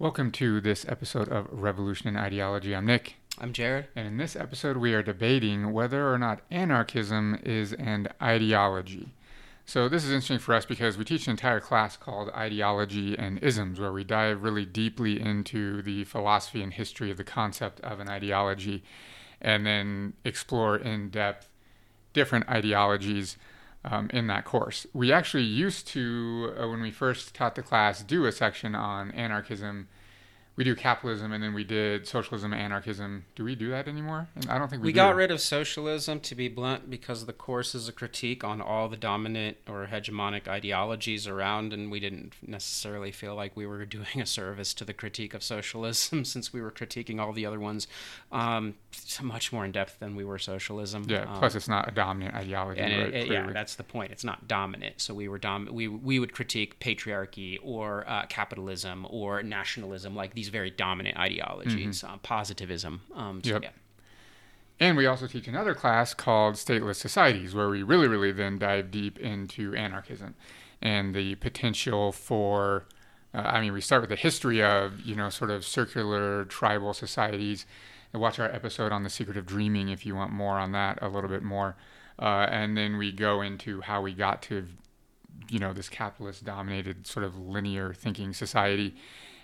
Welcome to this episode of Revolution and Ideology. I'm Nick. I'm Jared. And in this episode, we are debating whether or not anarchism is an ideology. So, this is interesting for us because we teach an entire class called Ideology and Isms, where we dive really deeply into the philosophy and history of the concept of an ideology and then explore in depth different ideologies um, in that course. We actually used to, uh, when we first taught the class, do a section on anarchism we do capitalism and then we did socialism, anarchism. Do we do that anymore? And I don't think we. We do. got rid of socialism, to be blunt, because the course is a critique on all the dominant or hegemonic ideologies around, and we didn't necessarily feel like we were doing a service to the critique of socialism since we were critiquing all the other ones um, much more in depth than we were socialism. Yeah. Um, plus, it's not a dominant ideology. and right? it, it, yeah, that's the point. It's not dominant. So we were dom- we we would critique patriarchy or uh, capitalism or nationalism, like these very dominant ideologies, Mm-hmm. uh, positivism. Um, so, Yep. yeah. And we also teach another class called Stateless Societies, where we really, really then dive deep into anarchism and the potential for. Uh, I mean, we start with the history of, you know, sort of circular tribal societies. And watch our episode on the secret of dreaming if you want more on that a little bit more. Uh, and then we go into how we got to, you know, this capitalist dominated sort of linear thinking society.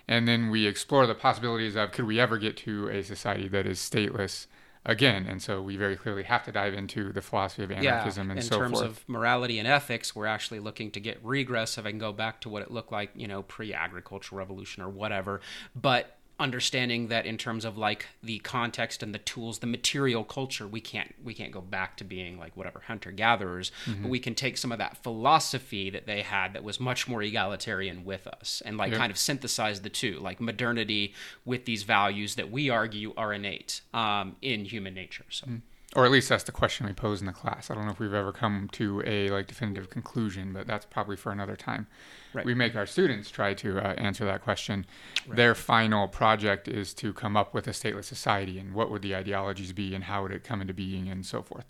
And then we explore the possibilities of could we ever get to a society that is stateless again? And so we very clearly have to dive into the philosophy of anarchism yeah, and so forth. in terms of morality and ethics, we're actually looking to get regressive and go back to what it looked like, you know, pre-agricultural revolution or whatever. But understanding that in terms of like the context and the tools the material culture we can't we can't go back to being like whatever hunter gatherers Mm-hmm. but we can take some of that philosophy that they had that was much more egalitarian with us and like kind of synthesize the two like modernity with these values that we argue are innate um, in human nature so or at least that's the question we pose in the class. I don't know if we've ever come to a like definitive conclusion, but that's probably for another time. Right. We make our students try to uh, answer that question. Their final project is to come up with a stateless society and what would the ideologies be and how would it come into being and so forth.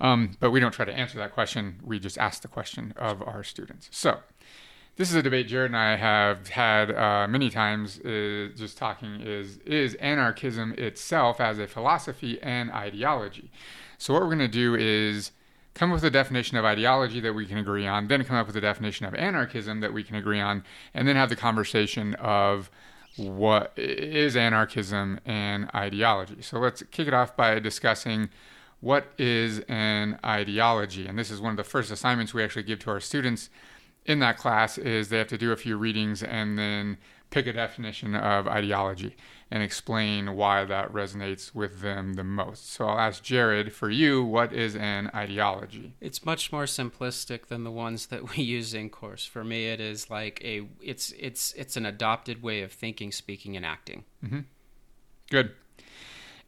Um, but we don't try to answer that question. We just ask the question of our students. So this is a debate Jared and I have had uh, many times. Uh, just talking is is anarchism itself as a philosophy and ideology. So what we're going to do is come up with a definition of ideology that we can agree on, then come up with a definition of anarchism that we can agree on, and then have the conversation of what is anarchism and ideology. So let's kick it off by discussing what is an ideology, and this is one of the first assignments we actually give to our students in that class is they have to do a few readings and then pick a definition of ideology and explain why that resonates with them the most. So I'll ask Jared for you, what is an ideology? It's much more simplistic than the ones that we use in course. For me, it is like a it's it's it's an adopted way of thinking, speaking, and acting. Mm-hmm. Good.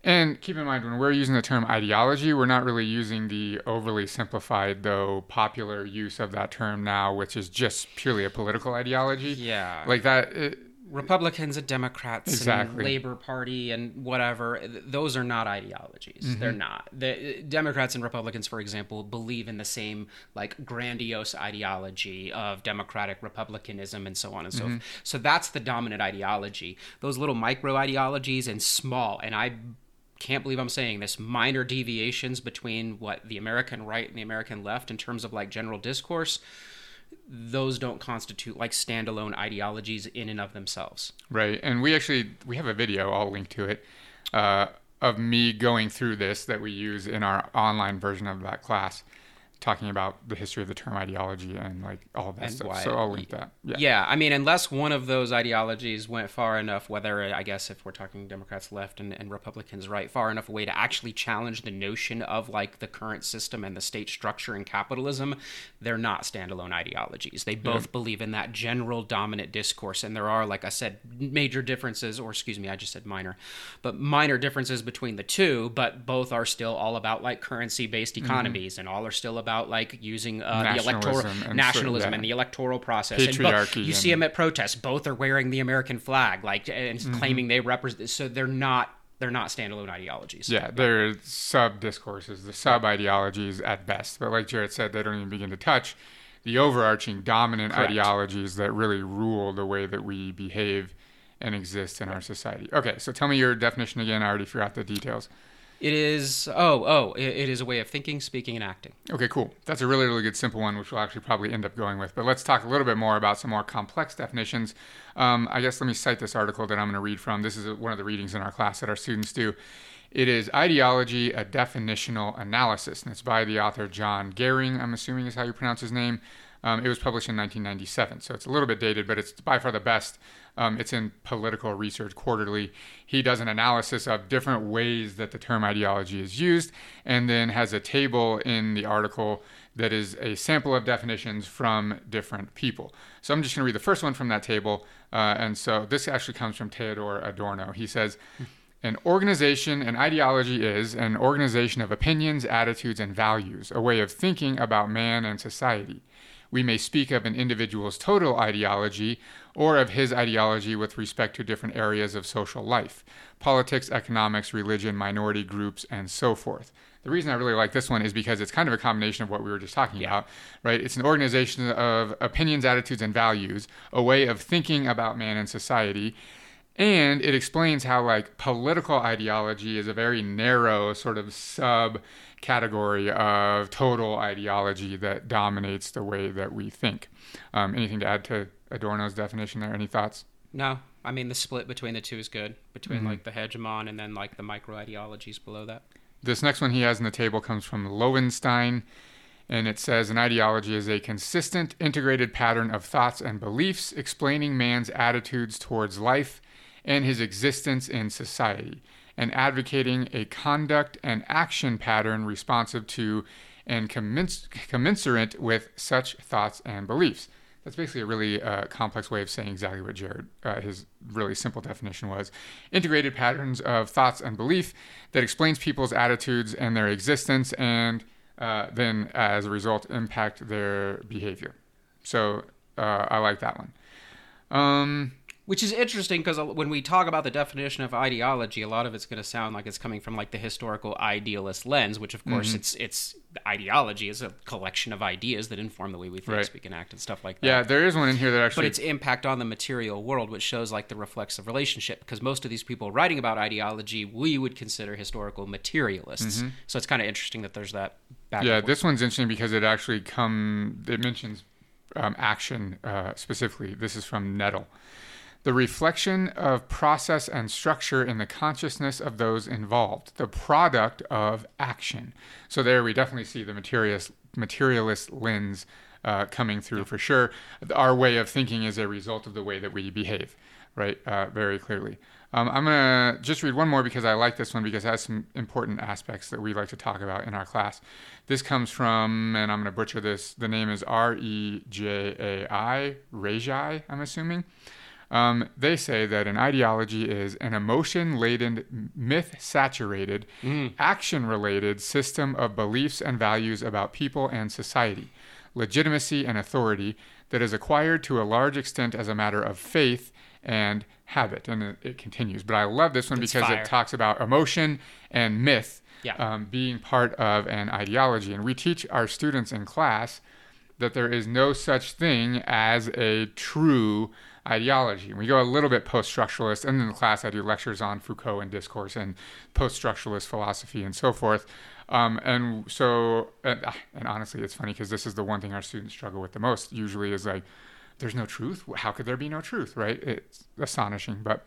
And keep in mind, when we're using the term ideology, we're not really using the overly simplified, though popular use of that term now, which is just purely a political ideology. Yeah, Like that, it, Republicans and Democrats Exactly. and Labor Party and whatever. th- Those are not ideologies. Mm-hmm. They're not. The Democrats and Republicans, for example, believe in the same like grandiose ideology of democratic republicanism and so on and so Mm-hmm. forth. So that's the dominant ideology. Those little micro ideologies and small and I can't believe I'm saying this minor deviations between what the American right and the American left in terms of like general discourse those don't constitute like standalone ideologies in and of themselves. Right, and we actually we have a video. I'll link to it uh, of me going through this that we use in our online version of that class, talking about the history of the term ideology and like all that And stuff. why- so I'll link that. Yeah. Yeah. I mean, unless one of those ideologies went far enough, whether I guess if we're talking Democrats left and, and Republicans right, far enough away to actually challenge the notion of like the current system and the state structure and capitalism, they're not standalone ideologies. They both mm-hmm. believe in that general dominant discourse, and there are, like I said, major differences, or excuse me, I just said minor, but minor differences between the two. But both are still all about like currency-based mm-hmm. economies, and all are still about like using uh, the electoral Nationalism and nationalism certain- and the electoral process. And Patriarchy you see them at protests; both are wearing the American flag, like and Mm-hmm. claiming they represent. So they're not they're not standalone ideologies. Yeah, they're sub discourses, the sub ideologies at best. But like Jared said, they don't even begin to touch the overarching dominant Correct. ideologies that really rule the way that we behave and exist in our society. Okay, so tell me your definition again. I already forgot the details. It is oh oh it, is a way of thinking, speaking, and acting. Okay, cool. That's a really really good simple one, which we'll actually probably end up going with. But let's talk a little bit more about some more complex definitions. Um, I guess let me cite this article that I'm going to read from. This is one of the readings in our class that our students do. It is Ideology, a Definitional Analysis, and it's by the author John Gerring, I'm assuming is how you pronounce his name. Um, it was published in 1997, so it's a little bit dated, but it's by far the best. Um, it's in Political Research Quarterly. He does an analysis of different ways that the term ideology is used, and then has a table in the article that is a sample of definitions from different people. So I'm just going to read the first one from that table. Uh, and so this actually comes from Theodor Adorno. He says, an organization, an ideology is an organization of opinions, attitudes, and values, a way of thinking about man and society we may speak of an individual's total ideology or of his ideology with respect to different areas of social life politics, economics, religion, minority groups, and so forth. The reason I really like this one is because it's kind of a combination of what we were just talking yeah. about, right? It's an organization of opinions, attitudes, and values, a way of thinking about man and society. And it explains how, like, political ideology is a very narrow sort of sub category of total ideology that dominates the way that we think. Um, anything to add to Adorno's definition there? Any thoughts? No. I mean, the split between the two is good, between mm-hmm. like the hegemon and then like the micro ideologies below that. This next one he has in the table comes from Loewenstein, and it says an ideology is a consistent, integrated pattern of thoughts and beliefs explaining man's attitudes towards life and his existence in society and advocating a conduct and action pattern responsive to and commens- commensurate with such thoughts and beliefs. That's basically a really uh, complex way of saying exactly what Jared, uh, his really simple definition was. Integrated patterns of thoughts and belief that explains people's attitudes and their existence, and uh, then as a result, impact their behavior. So uh, I like that one. Um, which is interesting because when we talk about the definition of ideology, a lot of it's going to sound like it's coming from like the historical idealist lens, which of course mm-hmm. it's it's ideology is a collection of ideas that inform the way we think, right. speak, and act, and stuff like that. Yeah, there is one in here that actually, but its impact on the material world, which shows like the reflexive relationship, because most of these people writing about ideology, we would consider historical materialists. Mm-hmm. So it's kind of interesting that there's that. yeah, this one's interesting because it actually come it mentions um, action uh, specifically. This is from Nettl the reflection of process and structure in the consciousness of those involved, the product of action. So there we definitely see the materialist, materialist lens uh, coming through for sure. Our way of thinking is a result of the way that we behave, right? Uh, very clearly. Um, I'm going to just read one more because I like this one because it has some important aspects that we like to talk about in our class. This comes from, and I'm going to butcher this, the name is R E J A I, Rejai, I'm assuming. Um, they say that an ideology is an emotion laden, myth saturated, mm. action related system of beliefs and values about people and society, legitimacy and authority that is acquired to a large extent as a matter of faith and habit. And it, it continues. But I love this one it's because fire. it talks about emotion and myth yeah. um, being part of an ideology. And we teach our students in class that there is no such thing as a true ideology. We go a little bit post structuralist, and in the class, I do lectures on Foucault and discourse and post structuralist philosophy and so forth. Um, and so, and, ah, and honestly, it's funny because this is the one thing our students struggle with the most usually is like, there's no truth. How could there be no truth, right? It's astonishing. But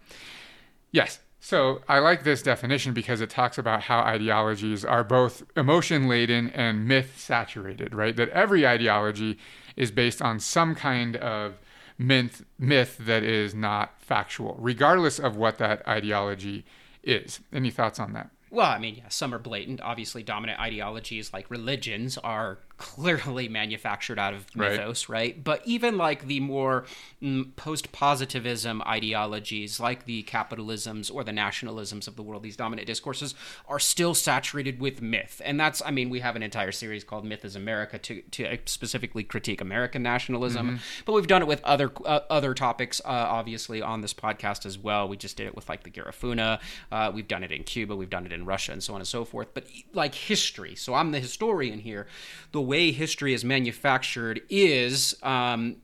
yes, so I like this definition because it talks about how ideologies are both emotion laden and myth saturated, right? That every ideology is based on some kind of myth, myth that is not factual, regardless of what that ideology is. Any thoughts on that? Well, I mean, yeah, some are blatant. Obviously, dominant ideologies like religions are clearly manufactured out of mythos, right? right? But even like the more mm, post positivism ideologies, like the capitalisms or the nationalisms of the world, these dominant discourses are still saturated with myth. And that's, I mean, we have an entire series called Myth is America to, to specifically critique American nationalism. Mm-hmm. But we've done it with other uh, other topics, uh, obviously, on this podcast as well. We just did it with like the Garifuna. Uh, we've done it in Cuba. We've done it in Russia and so on and so forth. But like history. So I'm the historian here. The way history is manufactured is um,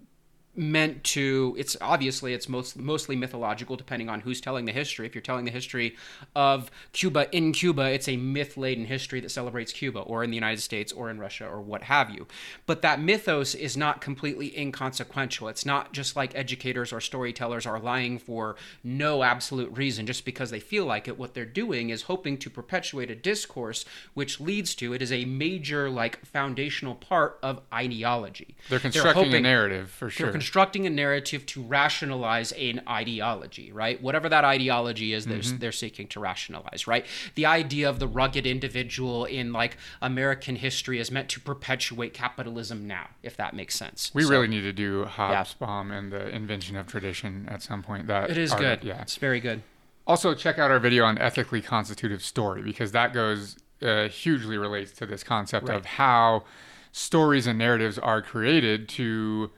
meant to it's obviously it's most mostly mythological depending on who's telling the history. If you're telling the history of cuba in cuba it's a myth laden history that celebrates cuba or in the united states or in russia or what have you. But that mythos is not completely inconsequential. It's not just like educators or storytellers are lying for no absolute reason. Just because they feel like it what they're doing is hoping to perpetuate a discourse which leads to it is a major like foundational part of ideology. They're constructing hoping- a narrative for sure. they're constructing a narrative to rationalize an ideology, right? Whatever that ideology is, they're, Mm-hmm. they're seeking to rationalize, right? The idea of the rugged individual in like American history is meant to perpetuate capitalism now, if that makes sense. we So, really need to do Hobsbawm and the invention of tradition at some point. That it is are- good. Yeah. It's very good. Also, check out our video on ethically constitutive story because that goes uh, hugely relates to this concept Right. of how stories and narratives are created to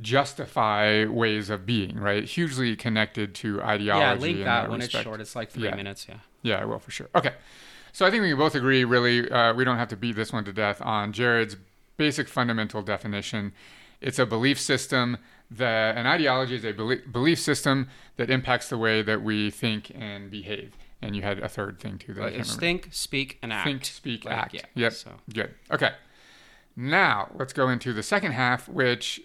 justify ways of being. Right, hugely connected to ideology. Yeah, link in that when it's short. It's like three Yeah. minutes. Yeah. Yeah, I will for sure. Okay. So I think we can both agree, really, uh, we don't have to beat this one to death on Jared's basic fundamental definition. It's a belief system that an ideology is a belie- belief system that impacts the way that we think and behave. And you had a third thing too that I can't remember. think, speak, and act. Think, speak, Like, act. Yeah. Yep. So Good. Okay. Now let's go into the second half, which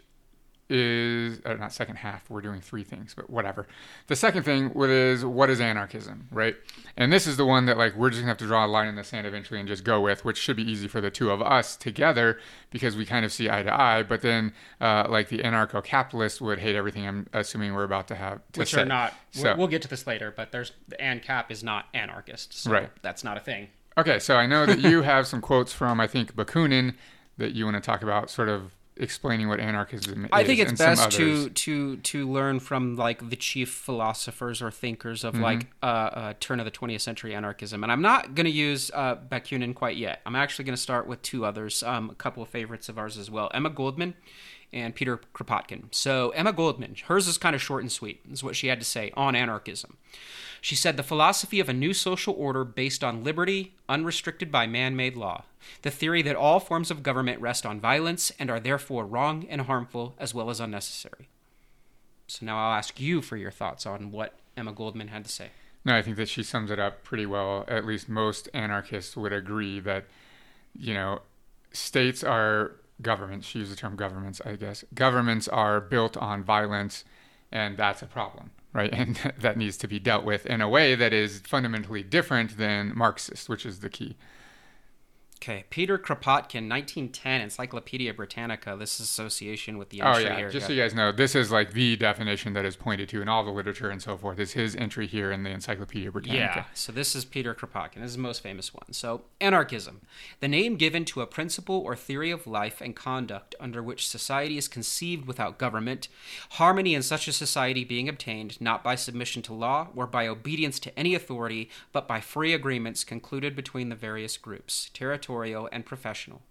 is uh, not second half. We're doing three things, but whatever. The second thing is what is anarchism, right? And this is the one that like we're just gonna have to draw a line in the sand eventually and just go with, which should be easy for the two of us together because we kind of see eye to eye. But then, uh, like the anarcho-capitalist would hate everything. I'm assuming we're about to have to which say. are not. So- we'll, we'll get to this later, but there's the ANCAP is not anarchist, so Right. that's not a thing. Okay, so I know that you have some quotes from I think Bakunin that you want to talk about, sort of explaining what anarchism is. I think it's best to to to learn from like the chief philosophers or thinkers Mm-hmm. of like uh, uh, turn of the 20th century anarchism. And I'm not going to use uh, Bakunin quite yet. I'm actually going to start with two others, um, a couple of favorites of ours as well, Emma Goldman and Peter Kropotkin. So Emma Goldman, hers is kind of short and sweet. Is what she had to say on anarchism. She said the philosophy of a new social order based on liberty, unrestricted by man made law. The theory that all forms of government rest on violence and are therefore wrong and harmful as well as unnecessary. So now I'll ask you for your thoughts on what Emma Goldman had to say. No, I think that she sums it up pretty well. At least most anarchists would agree that, you know, states are governments. She used the term governments, I guess. Governments are built on violence, and that's a problem, right? And that needs to be dealt with in a way that is fundamentally different than Marxist, which is the key. Okay, Peter Kropotkin, 1910, Encyclopedia Britannica. This is association with the Oh yeah, here. just so you guys know, this is like the definition that is pointed to in all the literature and so forth. Is his entry here in the Encyclopedia Britannica? Yeah, so this is Peter Kropotkin. This is the most famous one. So, anarchism, the name given to a principle or theory of life and conduct under which society is conceived without government, harmony in such a society being obtained not by submission to law or by obedience to any authority, but by free agreements concluded between the various groups, territorial and professional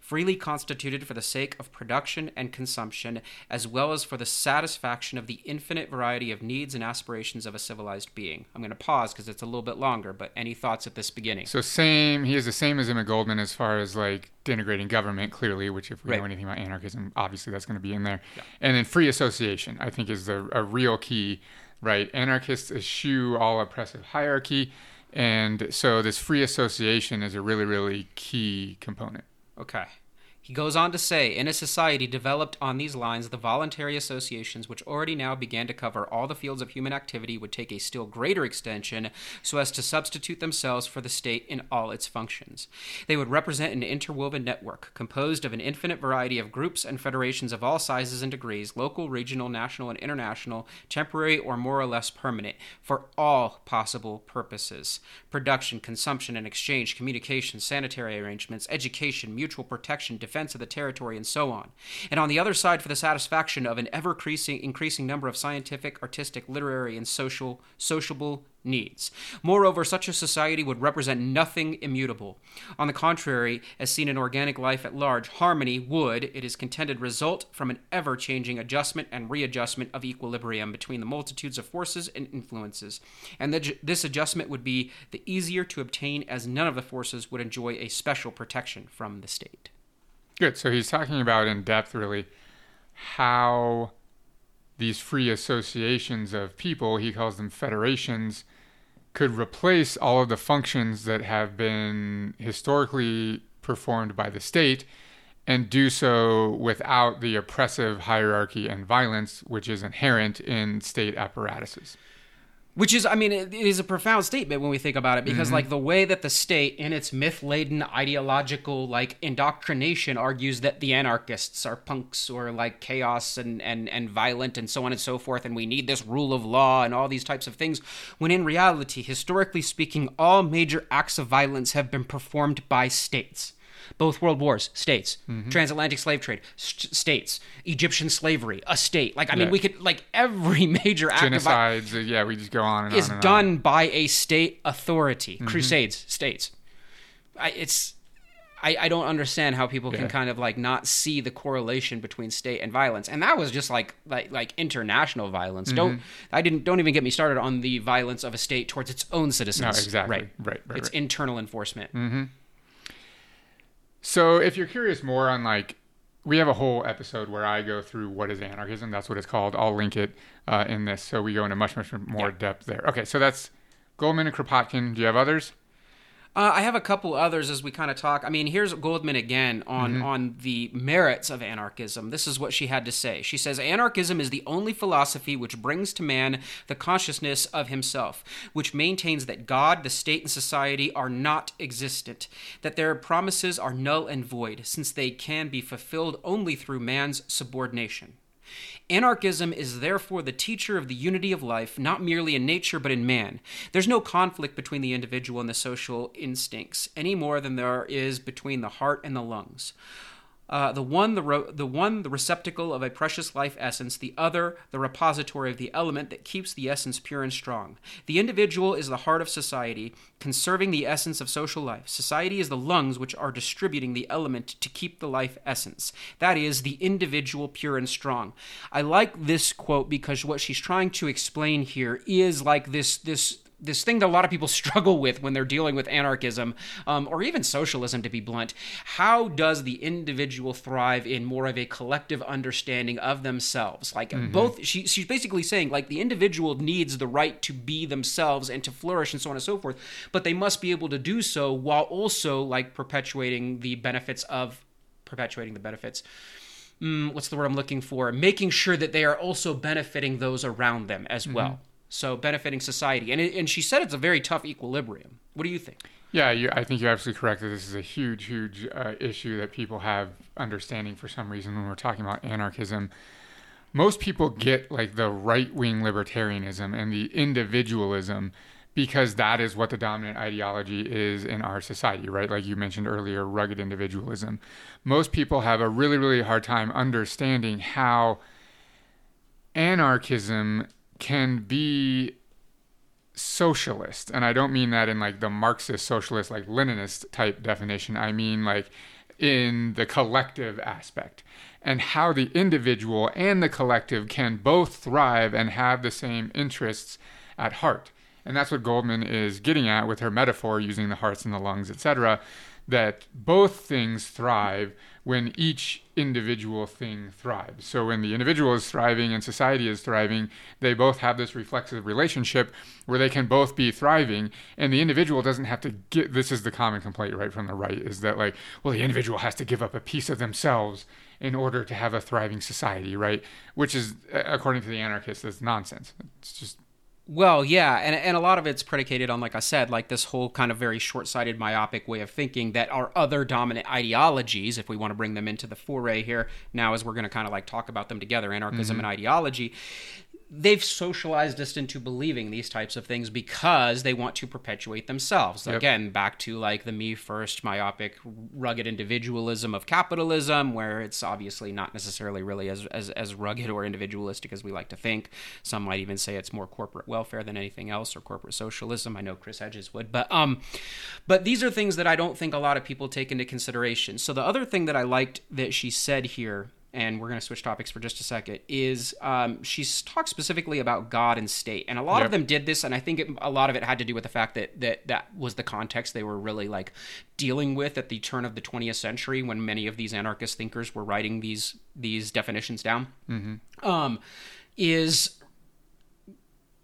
freely constituted for the sake of production and consumption, as well as for the satisfaction of the infinite variety of needs and aspirations of a civilized being. I'm going to pause because it's a little bit longer, but any thoughts at this beginning? So same, he is the same as Emma Goldman as far as like denigrating government, clearly. Which, if we Right. know anything about anarchism, obviously that's going to be in there. And then free association, I think, is the a real key, right? Anarchists eschew all oppressive hierarchy, and so this free association is a really, really key component. Okay. He goes on to say, in a society developed on these lines, the voluntary associations, which already now began to cover all the fields of human activity, would take a still greater extension so as to substitute themselves for the state in all its functions. They would represent an interwoven network composed of an infinite variety of groups and federations of all sizes and degrees, local, regional, national, and international, temporary or more or less permanent, for all possible purposes production, consumption, and exchange, communication, sanitary arrangements, education, mutual protection, defense of the territory, and so on. And on the other side, for the satisfaction of an ever increasing, number of scientific, artistic, literary, and social, sociable needs. Moreover, such a society would represent nothing immutable. On the contrary, as seen in organic life at large, harmony would, it is contended, result from an ever changing adjustment and readjustment of equilibrium between the multitudes of forces and influences. And that this adjustment would be the easier to obtain as none of the forces would enjoy a special protection from the state. Good. So he's talking about in depth, really, how these free associations of people, he calls them federations, could replace all of the functions that have been historically performed by the state and do so without the oppressive hierarchy and violence which is inherent in state apparatuses. Which is, I mean, it is a profound statement when we think about it, because mm-hmm. like the way that the state, in its myth-laden ideological like indoctrination, argues that the anarchists are punks or like chaos and and and violent and so on and so forth, and we need this rule of law and all these types of things, when in reality, historically speaking, all major acts of violence have been performed by states both world wars, states, mm-hmm. transatlantic slave trade, st- states, Egyptian slavery, a state. Like I mean, we could like every major act genocides. Of, yeah, we just go on and is on and done on. by a state authority. Mm-hmm. Crusades, states. I, it's I, I, don't understand how people yeah. can kind of like not see the correlation between state and violence and that was just like like like international violence mm-hmm. don't i didn't don't even get me started on the violence of a state towards its own citizens no, exactly right right, right it's right. internal enforcement mm-hmm. So if you're curious more on like, we have a whole episode where I go through what is anarchism. That's what it's called. I'll link it uh, in this. So we go into much much more yeah. depth there. Okay, so that's Goldman and Kropotkin. Do you have others? Uh, I have a couple others as we kind of talk. I mean, here's Goldman again on mm-hmm. on the merits of anarchism. This is what she had to say. She says anarchism is the only philosophy which brings to man the consciousness of himself, which maintains that God, the state, and society are not existent, that their promises are null and void, since they can be fulfilled only through man's subordination. Anarchism is therefore the teacher of the unity of life, not merely in nature but in man. There's no conflict between the individual and the social instincts, any more than there is between the heart and the lungs. Uh, the one the, ro- the one the receptacle of a precious life essence the other the repository of the element that keeps the essence pure and strong. The individual is the heart of society conserving the essence of social life. Society is the lungs which are distributing the element to keep the life essence. That is the individual pure and strong. I like this quote because what she's trying to explain here is like this this this thing that a lot of people struggle with when they're dealing with anarchism um, or even socialism to be blunt how does the individual thrive in more of a collective understanding of themselves like mm-hmm. both she, she's basically saying like the individual needs the right to be themselves and to flourish and so on and so forth but they must be able to do so while also like perpetuating the benefits of perpetuating the benefits mm, what's the word i'm looking for making sure that they are also benefiting those around them as mm-hmm. well so benefiting society. And it, and she said it's a very tough equilibrium. What do you think? Yeah, you, I think you're absolutely correct that this is a huge, huge uh, issue that people have understanding for some reason when we're talking about anarchism. Most people get like the right wing libertarianism and the individualism because that is what the dominant ideology is in our society, right? Like you mentioned earlier, rugged individualism. Most people have a really, really hard time understanding how anarchism can be socialist and i don't mean that in like the marxist socialist like leninist type definition. I mean like in the collective aspect and how the individual and the collective can both thrive and have the same interests at heart. And that's what goldman is getting at with her metaphor using the hearts and the lungs etc that both things thrive when each individual thing thrives. So when the individual is thriving and society is thriving, they both have this reflexive relationship where they can both be thriving and the individual doesn't have to get this is the common complaint right from the right is that like well the individual has to give up a piece of themselves in order to have a thriving society, right? Which is according to the anarchists is nonsense. It's just well, yeah, and and a lot of it's predicated on, like I said, like this whole kind of very short-sighted, myopic way of thinking that our other dominant ideologies, if we want to bring them into the foray here now, as we're going to kind of like talk about them together, anarchism mm-hmm. and ideology, they've socialized us into believing these types of things because they want to perpetuate themselves. Yep. Again, back to like the me first, myopic, rugged individualism of capitalism, where it's obviously not necessarily really as, as, as rugged or individualistic as we like to think. Some might even say it's more corporate welfare than anything else or corporate socialism. I know Chris Hedges would, but um, but these are things that I don't think a lot of people take into consideration. So the other thing that I liked that she said here and we're going to switch topics for just a second, is um, she's talked specifically about God and state. And a lot yep. of them did this, and I think it, a lot of it had to do with the fact that, that that was the context they were really like dealing with at the turn of the 20th century when many of these anarchist thinkers were writing these these definitions down. Mm-hmm. Um, is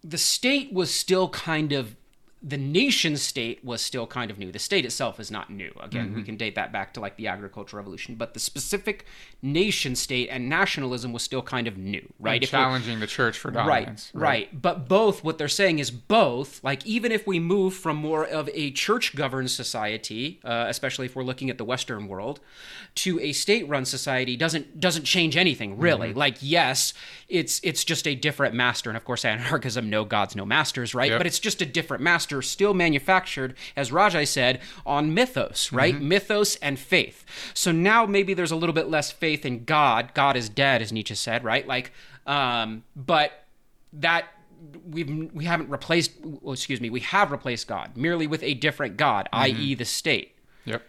the state was still kind of the nation state was still kind of new. The state itself is not new. Again, Mm-hmm. we can date that back to like the agricultural revolution, but the specific nation state and nationalism was still kind of new, right? Challenging the church for Right, dominance. right, But both, what they're saying is both. Like, even if we move from more of a church governed society, uh, especially if we're looking at the Western world, to a state run society, doesn't doesn't change anything really. Mm-hmm. Like, yes, it's it's just a different master, and of course, anarchism, no gods, no masters, right? Yep. But it's just a different master, still manufactured, as Rejai said, on mythos, right? Mm-hmm. Mythos and faith. So now maybe there's a little bit less faith in God. God is dead, as Nietzsche said, right? Like, um, but that we've we haven't replaced well, excuse me we have replaced god merely with a different god i.e the state Yep.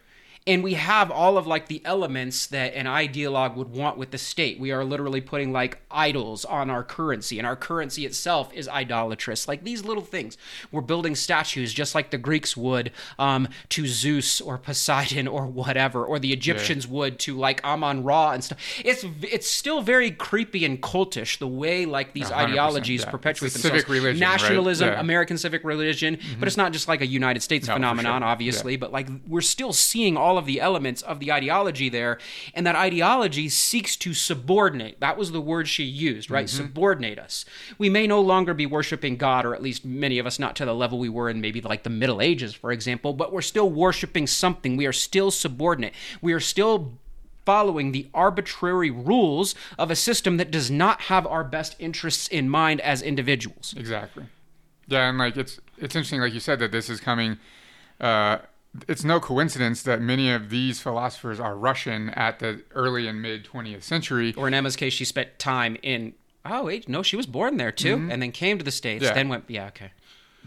And we have all of like the elements that an ideologue would want with the state we are literally putting like idols on our currency and our currency itself is idolatrous like these little things we're building statues just like the greeks would um, to zeus or poseidon or whatever or the egyptians would to like amon ra and stuff it's it's still very creepy and cultish the way like these ideologies yeah. perpetuate themselves civic religion, right? nationalism Yeah. american civic religion but it's not just like a united states No, phenomenon sure. obviously but like we're still seeing all of the elements of the ideology there and that ideology seeks to subordinate that was the word she used right Mm-hmm. subordinate us we may no longer be worshiping god or at least many of us not to the level we were in maybe like the middle ages for example but we're still worshiping something we are still subordinate we are still following the arbitrary rules of a system that does not have our best interests in mind as individuals Exactly. Yeah, and like it's it's interesting, like you said, that this is coming. Uh, it's no coincidence that many of these philosophers are Russian at the early and mid 20th century. or in Emma's case, she spent time in. Oh wait, no, she was born there too, and then came to the states. Mm-hmm. Yeah. Then went. Yeah, okay.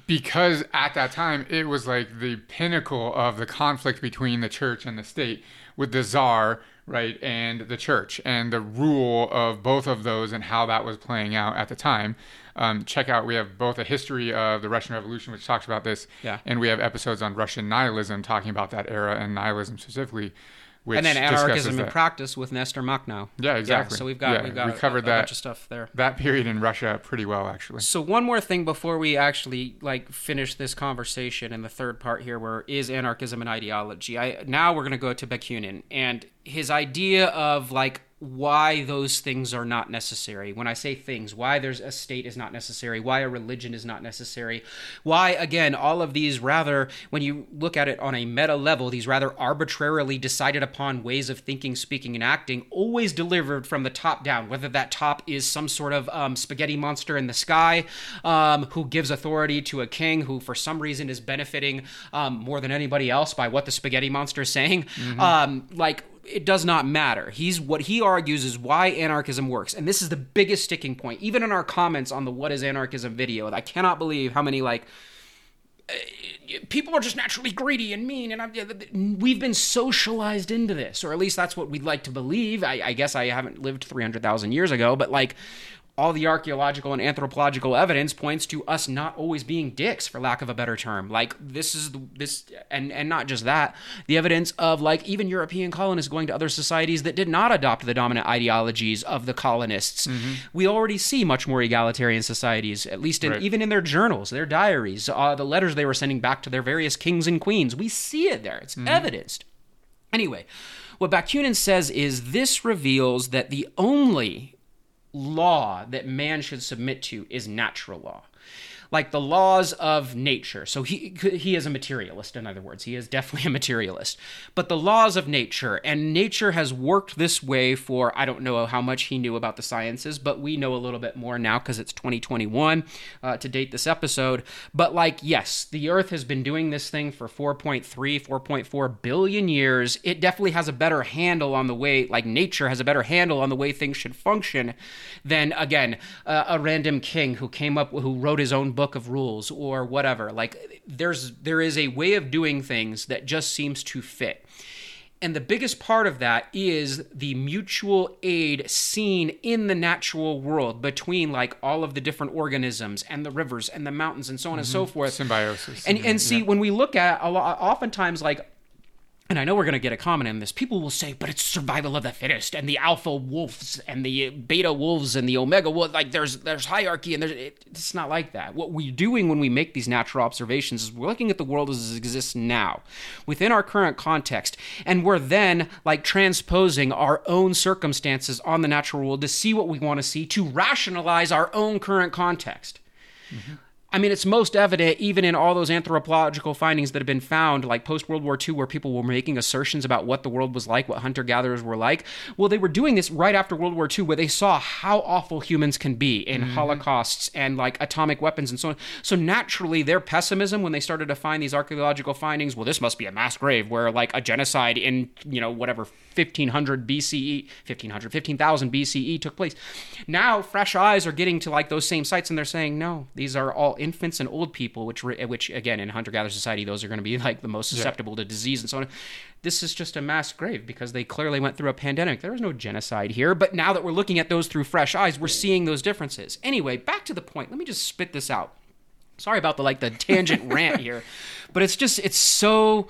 because at that time it was like the pinnacle of the conflict between the church and the state with the czar right and the church and the rule of both of those and how that was playing out at the time um, check out we have both a history of the russian revolution which talks about this Yeah. and we have episodes on russian nihilism talking about that era and nihilism specifically which And then anarchism in practice with Nestor Makhno. Yeah, exactly. so we've got Yeah, we've got we a- covered a, that. bunch of stuff there. that period in russia pretty well actually So one more thing before we actually like finish this conversation in the third part here where is anarchism an ideology. I now we're going to go to Bakunin and his idea of like why those things are not necessary. When I say things, why there's a state is not necessary, why a religion is not necessary, why again all of these rather when you look at it on a meta level, these rather arbitrarily decided upon ways of thinking, speaking, and acting, always delivered from the top down. Whether that top is some sort of um, spaghetti monster in the sky, um, who gives authority to a king who, for some reason, is benefiting um, more than anybody else by what the spaghetti monster is saying. Um, like it does not matter. He's what he argues is why anarchism works, and this is the biggest sticking point. Even in our comments on the "What is anarchism" video, I cannot believe how many like eh, people are just naturally greedy and mean and we've been socialized into this or at least that's what we'd like to believe i, I guess i haven't lived 300000 years ago but like all the archaeological and anthropological evidence points to us not always being dicks for lack of a better term. Like this is the, this and and not just that. The evidence of like even european colonists going to other societies that did not adopt the dominant ideologies of the colonists. We already see much more egalitarian societies at least in Right. even in their journals their diaries uh, the letters they were sending back to their various kings and queens. We see it there. It's evidenced. Anyway, what Bakunin says is this reveals that the only law that man should submit to is natural law. Like the laws of nature. So he he is a materialist in other words. He is definitely a materialist. But the laws of nature and nature has worked this way for I don't know how much he knew about the sciences, but we know a little bit more now cuz it's 2021 uh, to date this episode. But like yes, the earth has been doing this thing for 4.3 4.4 billion years. It definitely has a better handle on the way like nature has a better handle on the way things should function than again uh, a random king who came up who wrote his own book of rules or whatever. Like there's there is a way of doing things that just seems to fit. And the biggest part of that is the mutual aid seen in the natural world between like all of the different organisms and the rivers and the mountains and so on and so mm-hmm. forth. Symbiosis. And and mm-hmm. see when we look at a lot oftentimes like and I know we're going to get a comment on this. People will say, but it's survival of the fittest, and the alpha wolves and the beta wolves and the omega wolves. Like there's there's hierarchy, and there's it, it's not like that. What we're doing when we make these natural observations is we're looking at the world as it exists now, within our current context, and we're then like transposing our own circumstances on the natural world to see what we want to see to rationalize our own current context. Mm-hmm. I mean, it's most evident even in all those anthropological findings that have been found, like post World War II, where people were making assertions about what the world was like, what hunter gatherers were like. Well, they were doing this right after World War II, where they saw how awful humans can be in mm-hmm. holocausts and like atomic weapons and so on. So naturally, their pessimism when they started to find these archaeological findings, well, this must be a mass grave where like a genocide in, you know, whatever 1500 BCE, 1500, 15,000 BCE took place. Now, fresh eyes are getting to like those same sites and they're saying, no, these are all infants and old people, which, eh, which again, in hunter gatherer society, those are going to be like the most susceptible yeah. to disease and so on. This is just a mass grave because they clearly went through a pandemic. There was no genocide here, but now that we're looking at those through fresh eyes, we're seeing those differences. Anyway, back to the point. Let me just spit this out. Sorry about the like the tangent rant here, but it's just it's so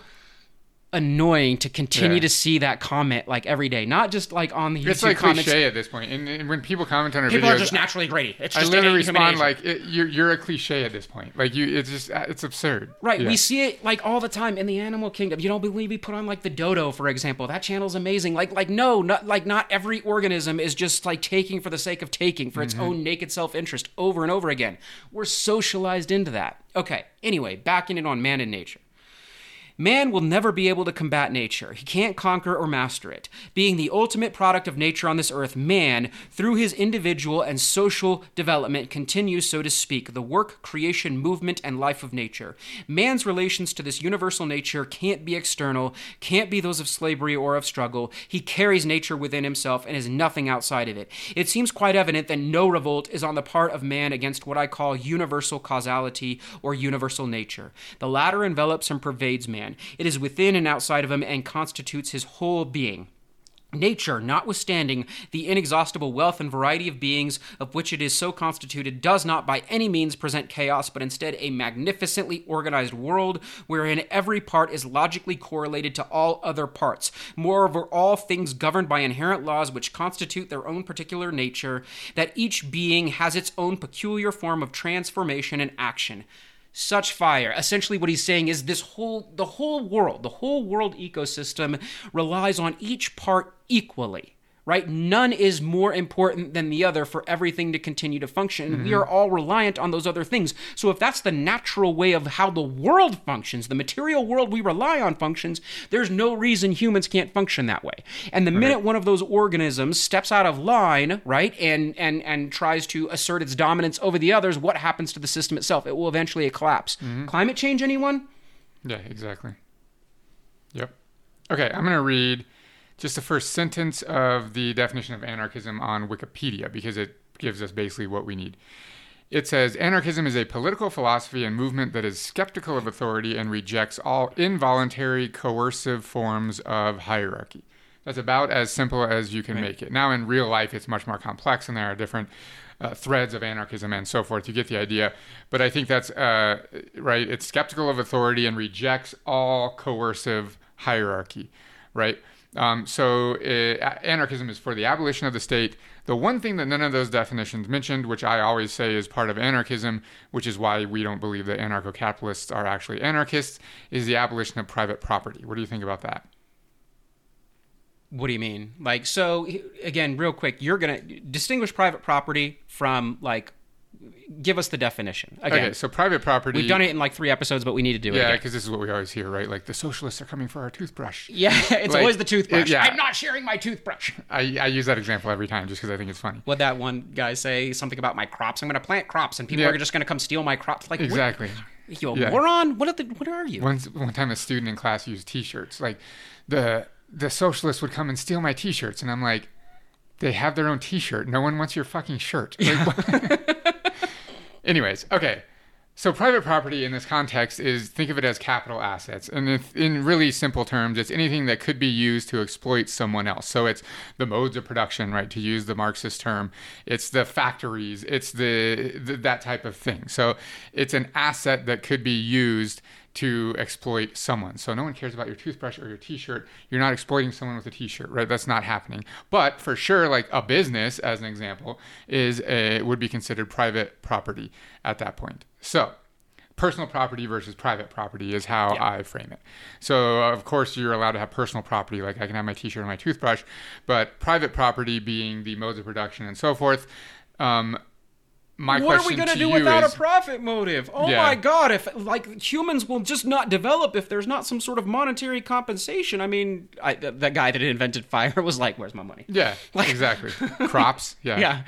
annoying to continue yeah. to see that comment like every day, not just like on the YouTube it's like comments. cliche at this point. And, and when people comment on our people videos, are just naturally greedy. It's just I literally respond like it, you're, you're a cliche at this point. Like you, it's just uh, it's absurd. Right. Yeah. We see it like all the time in the animal kingdom. You don't believe we put on like the dodo, for example. That channel's amazing. Like like no, not like not every organism is just like taking for the sake of taking for its mm-hmm. own naked self interest over and over again. We're socialized into that. Okay. Anyway, backing it on man and nature. Man will never be able to combat nature. He can't conquer or master it. Being the ultimate product of nature on this earth, man, through his individual and social development, continues, so to speak, the work, creation, movement, and life of nature. Man's relations to this universal nature can't be external, can't be those of slavery or of struggle. He carries nature within himself and is nothing outside of it. It seems quite evident that no revolt is on the part of man against what I call universal causality or universal nature. The latter envelops and pervades man man. It is within and outside of him and constitutes his whole being. Nature, notwithstanding the inexhaustible wealth and variety of beings of which it is so constituted, does not by any means present chaos, but instead a magnificently organized world wherein every part is logically correlated to all other parts. Moreover, all things governed by inherent laws which constitute their own particular nature, that each being has its own peculiar form of transformation and action such fire. Essentially what he's saying is this whole the whole world, the whole world ecosystem relies on each part equally right? None is more important than the other for everything to continue to function. Mm-hmm. We are all reliant on those other things. So if that's the natural way of how the world functions, the material world we rely on functions, there's no reason humans can't function that way. And the minute one of those organisms steps out of line, right, and and and tries to assert its dominance over the others, what happens to the system itself? It will eventually collapse. Mm-hmm. Climate change anyone? Yeah, exactly. Yep. Okay, I'm going to read just the first sentence of the definition of anarchism on Wikipedia because it gives us basically what we need. It says anarchism is a political philosophy and movement that is skeptical of authority and rejects all involuntary coercive forms of hierarchy. That's about as simple as you can right. make it. Now, in real life, it's much more complex, and there are different uh, threads of anarchism and so forth. You get the idea. But I think that's uh, right. It's skeptical of authority and rejects all coercive hierarchy, right? Um, so uh, anarchism is for the abolition of the state. The one thing that none of those definitions mentioned, which I always say is part of anarchism, which is why we don't believe that anarcho-capitalists are actually anarchists, is the abolition of private property. What do you think about that? What do you mean? Like, so again, real quick, you're gonna distinguish private property from like give us the definition. Again, okay, so private property. We've done it in like three episodes, but we need to do it. Yeah, because this is what we always hear, right? Like the socialists are coming for our toothbrush. Yeah, it's like, always the toothbrush. It, yeah. I'm not sharing my toothbrush. I, I use that example every time just because I think it's funny. What that one guy say something about my crops? I'm going to plant crops, and people yeah. are just going to come steal my crops. Like exactly. What, you yeah. moron! What are the, What are you? One one time, a student in class used T-shirts. Like the the socialists would come and steal my T-shirts, and I'm like, they have their own T-shirt. No one wants your fucking shirt. Like, Anyways, okay. So private property in this context is think of it as capital assets, and if, in really simple terms, it's anything that could be used to exploit someone else. So it's the modes of production, right? To use the Marxist term, it's the factories, it's the, the that type of thing. So it's an asset that could be used to exploit someone. So no one cares about your toothbrush or your t-shirt. You're not exploiting someone with a t-shirt, right? That's not happening. But for sure, like a business, as an example, is a, would be considered private property at that point. So personal property versus private property is how Yeah. I frame it. So of course you're allowed to have personal property, like I can have my t-shirt and my toothbrush, but private property being the modes of production and so forth. Um, my what are we going to do without is, a profit motive? Oh Yeah. my god, if like humans will just not develop if there's not some sort of monetary compensation. I mean, I, th- that guy that invented fire was like, "Where's my money?" Yeah, like, exactly. Crops, yeah, Yeah.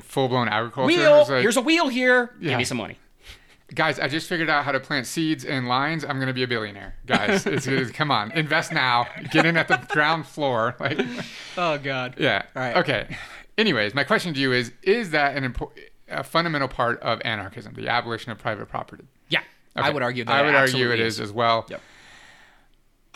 full blown agriculture. Wheel, like, here's a wheel here. Yeah. Give me some money. Guys, I just figured out how to plant seeds in lines. I'm gonna be a billionaire, guys. it's, it's- come on, invest now. Get in at the ground floor. Like, Oh god. yeah. All right. Okay. Anyways, my question to you is: Is that an important, a fundamental part of anarchism, the abolition of private property? Yeah. I would argue that I would argue it is as well. Yep.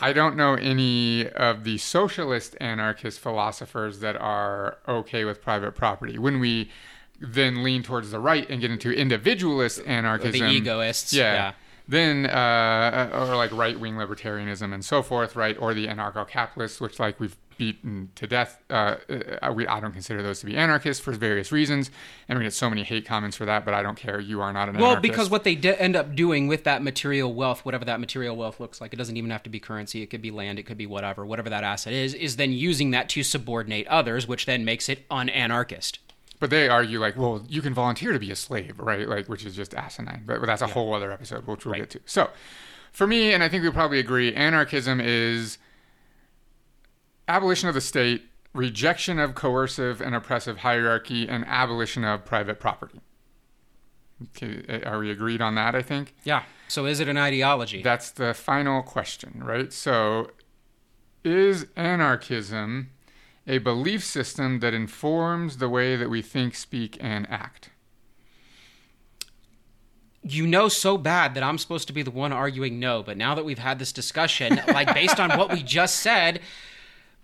I don't know any of the socialist anarchist philosophers that are okay with private property. When we then lean towards the right and get into individualist anarchism, The egoists. yeah, yeah. then uh, or like right wing libertarianism and so forth, right? Or the anarcho capitalists, which like we've beaten to death. Uh, uh, we, I don't consider those to be anarchists for various reasons, and we get so many hate comments for that. But I don't care. You are not an anarchist. Well, anarchist. because what they de- end up doing with that material wealth, whatever that material wealth looks like, it doesn't even have to be currency. It could be land. It could be whatever. Whatever that asset is, is then using that to subordinate others, which then makes it unanarchist. But they argue like, well, you can volunteer to be a slave, right? Like, which is just asinine. But, that's a whole other episode, which we'll Right. get to. So, for me, and I think we probably agree, anarchism is abolition of the state, rejection of coercive and oppressive hierarchy, and abolition of private property. Okay, are we agreed on that? I think Yeah. So is it an ideology? that's the final question, right? So, is anarchism a belief system that informs the way that we think, speak, and act? you know so bad that I'm supposed to be the one arguing no, but now that we've had this discussion, like based on what we just said,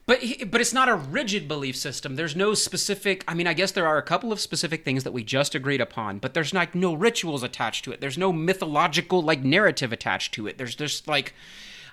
but but it's not a rigid belief system. There's no specific. I mean, I guess there are a couple of specific things that we just agreed upon, but there's like no rituals attached to it. There's no mythological like narrative attached to it. There's just like.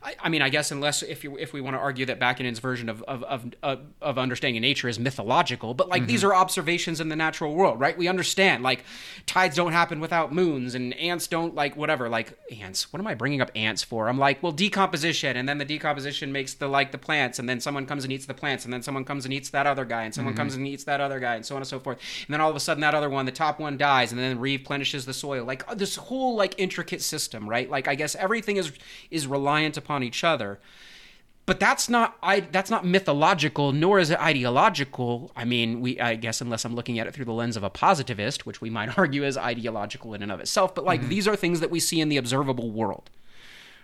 I, I mean, I guess unless if you if we want to argue that Bakunin's version of of, of of of understanding nature is mythological, but like these are observations in the natural world, right? We understand like tides don't happen without moons, and ants don't like whatever. Like ants, what am I bringing up ants for? I'm like, well, decomposition, and then the decomposition makes the like the plants, and then someone comes and eats the plants, and then someone comes and eats that other guy, and someone comes and eats that other guy, and so on and so forth. And then all of a sudden, that other one, the top one, dies, and then replenishes the soil. Like uh, this whole like intricate system, right? Like I guess everything is is reliant upon each other but that's not I that's not mythological nor is it ideological. I mean, we I guess unless I'm looking at it through the lens of a positivist, which we might argue is ideological in and of itself, but like mm-hmm. these are things that we see in the observable world.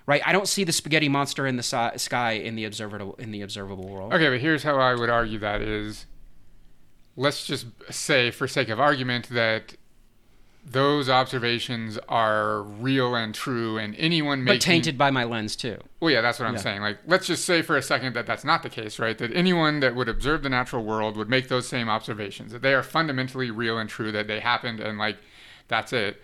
Right? I don't see the spaghetti monster in the si- sky in the observable in the observable world. Okay, but here's how I would argue that is let's just say, for sake of argument, that those observations are real and true, and anyone making But tainted by my lens too. Well, yeah, that's what I'm Yeah. saying. Like, let's just say for a second that that's not the case, right? That anyone that would observe the natural world would make those same observations, that they are fundamentally real and true, that they happened, and like, that's it.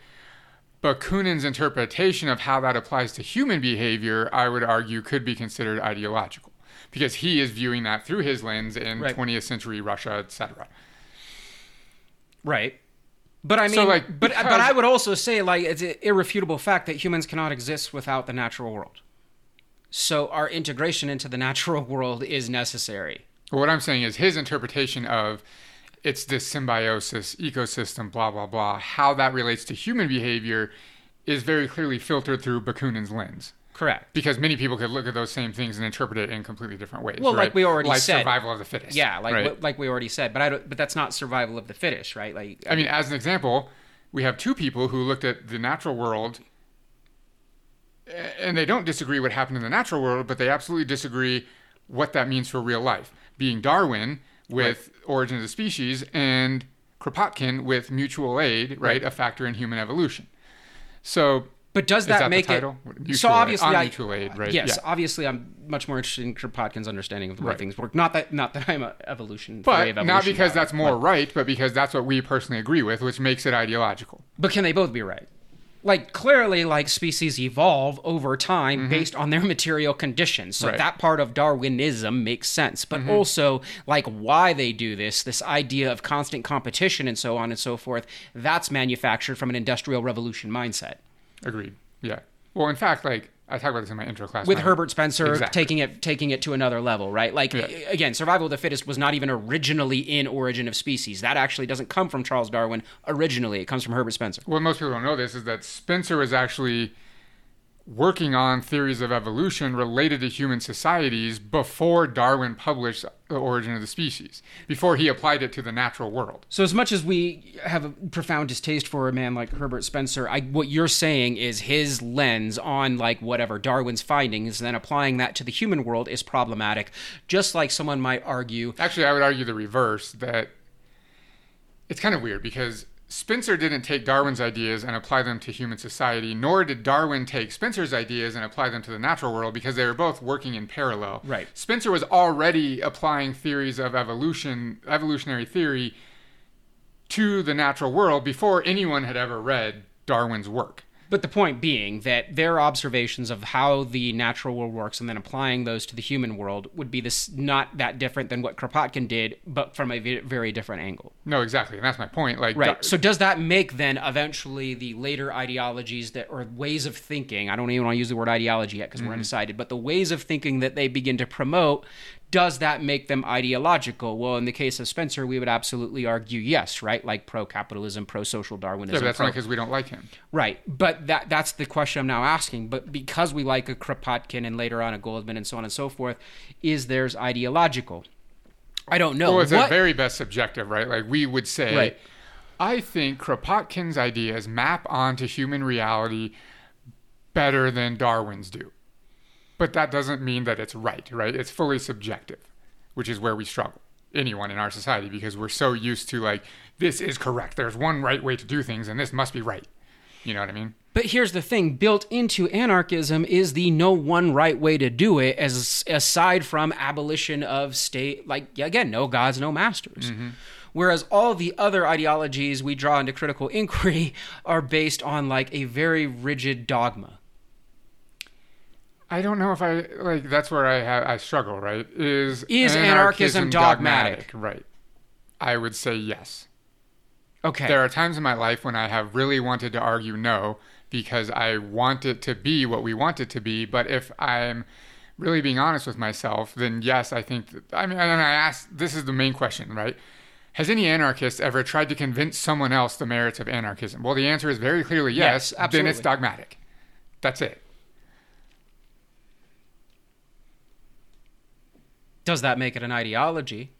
But Bakunin's interpretation of how that applies to human behavior, I would argue, could be considered ideological because he is viewing that through his lens in Right. 20th century Russia, etc. Right. But I mean, So, like, but because- but I would also say like it's an irrefutable fact that humans cannot exist without the natural world. So our integration into the natural world is necessary. What I'm saying is his interpretation of it's this symbiosis, ecosystem, blah, blah, blah, how that relates to human behavior is very clearly filtered through Bakunin's lens. Correct. Because many people could look at those same things and interpret it in completely different ways. Well, like right? we already like said. survival of the fittest. Yeah, like right? like we already said, but I don't, but that's not survival of the fittest, right? Like I mean, as an example, we have two people who looked at the natural world and they don't disagree what happened in the natural world, but they absolutely disagree what that means for real life. Being Darwin with Origin of the Species and Kropotkin with mutual aid, right, a factor in human evolution. So But does that, that make it so? Mutual aid. Obviously, On I, mutual aid, right? Yes, Yeah. obviously, I'm much more interested in Kropotkin's understanding of the way Right. things work. Not that, not that I'm an evolution, But of evolution not because guy, that's more right, but because that's what we personally agree with, which makes it ideological. But can they both be right? Like clearly, like species evolve over time based on their material conditions. So Mm-hmm. Right. that part of Darwinism makes sense. But also, like why they do this, this idea of constant competition and so on and so forth, that's manufactured from an industrial revolution mindset. Agreed. Yeah. Well, in fact, like I talk about this in my intro class with Herbert Spencer Exactly. taking it taking it to another level, right? Like Yeah. again, survival of the fittest was not even originally in Origin of Species. That actually doesn't come from Charles Darwin originally. It comes from Herbert Spencer. What most people don't know this is that Spencer was actually working on theories of evolution related to human societies before Darwin published The Origin of the Species, before he applied it to the natural world. So as much as we have a profound distaste for a man like Herbert Spencer, I, what you're saying is his lens on like whatever Darwin's findings, and then applying that to the human world is problematic. Just like someone might argue, Actually, I would argue the reverse that it's kind of weird because Spencer didn't take Darwin's ideas and apply them to human society, nor did Darwin take Spencer's ideas and apply them to the natural world because they were both working in parallel. Right. Spencer was already applying theories of evolution, evolutionary theory to the natural world before anyone had ever read Darwin's work. But the point being that their observations of how the natural world works and then applying those to the human world would be this not that different than what Kropotkin did, but from a very different angle. No, exactly, and that's my point. Like, Right. So does that make then eventually the later ideologies that or ways of thinking? I don't even want to use the word ideology yet because we're mm-hmm. undecided, but the ways of thinking that they begin to promote. Does that make them ideological? Well, in the case of Spencer, we would absolutely argue yes, right? Like pro-capitalism, pro-social Darwinism. yeah, that's pro- only because we don't like him. Right, but that that's the question I'm now asking. But because we like a Kropotkin and later on a Goldman and so on and so forth, is theirs ideological? I don't know. Well, it's What- at very best subjective, right? Like we would say, Right. I think Kropotkin's ideas map onto human reality better than Darwin's do. But that doesn't mean that it's right, right? It's fully subjective, which is where we struggle. Anyone in our society, because we're so used to like, this is correct. There's one right way to do things, and this must be right. You know what I mean? But here's the thing: built into anarchism is the no one right way to do it, as aside from abolition of state, like again, no gods, no masters. Mm-hmm. Whereas all the other ideologies we draw into critical inquiry are based on like a very rigid dogma. I don't know if I like. That's where I have I struggle. Right? Is Is anarchism dogmatic? Right. I would say yes. Okay. There are times in my life when I have really wanted to argue no because I want it to be what we want it to be. But if I'm really being honest with myself, then yes, I think. That, I mean, and I ask. This is the main question, right? Has any anarchist ever tried to convince someone else the merits of anarchism? Well, the answer is very clearly yes. Yes, Then it's dogmatic. That's it. Does that make it an ideology?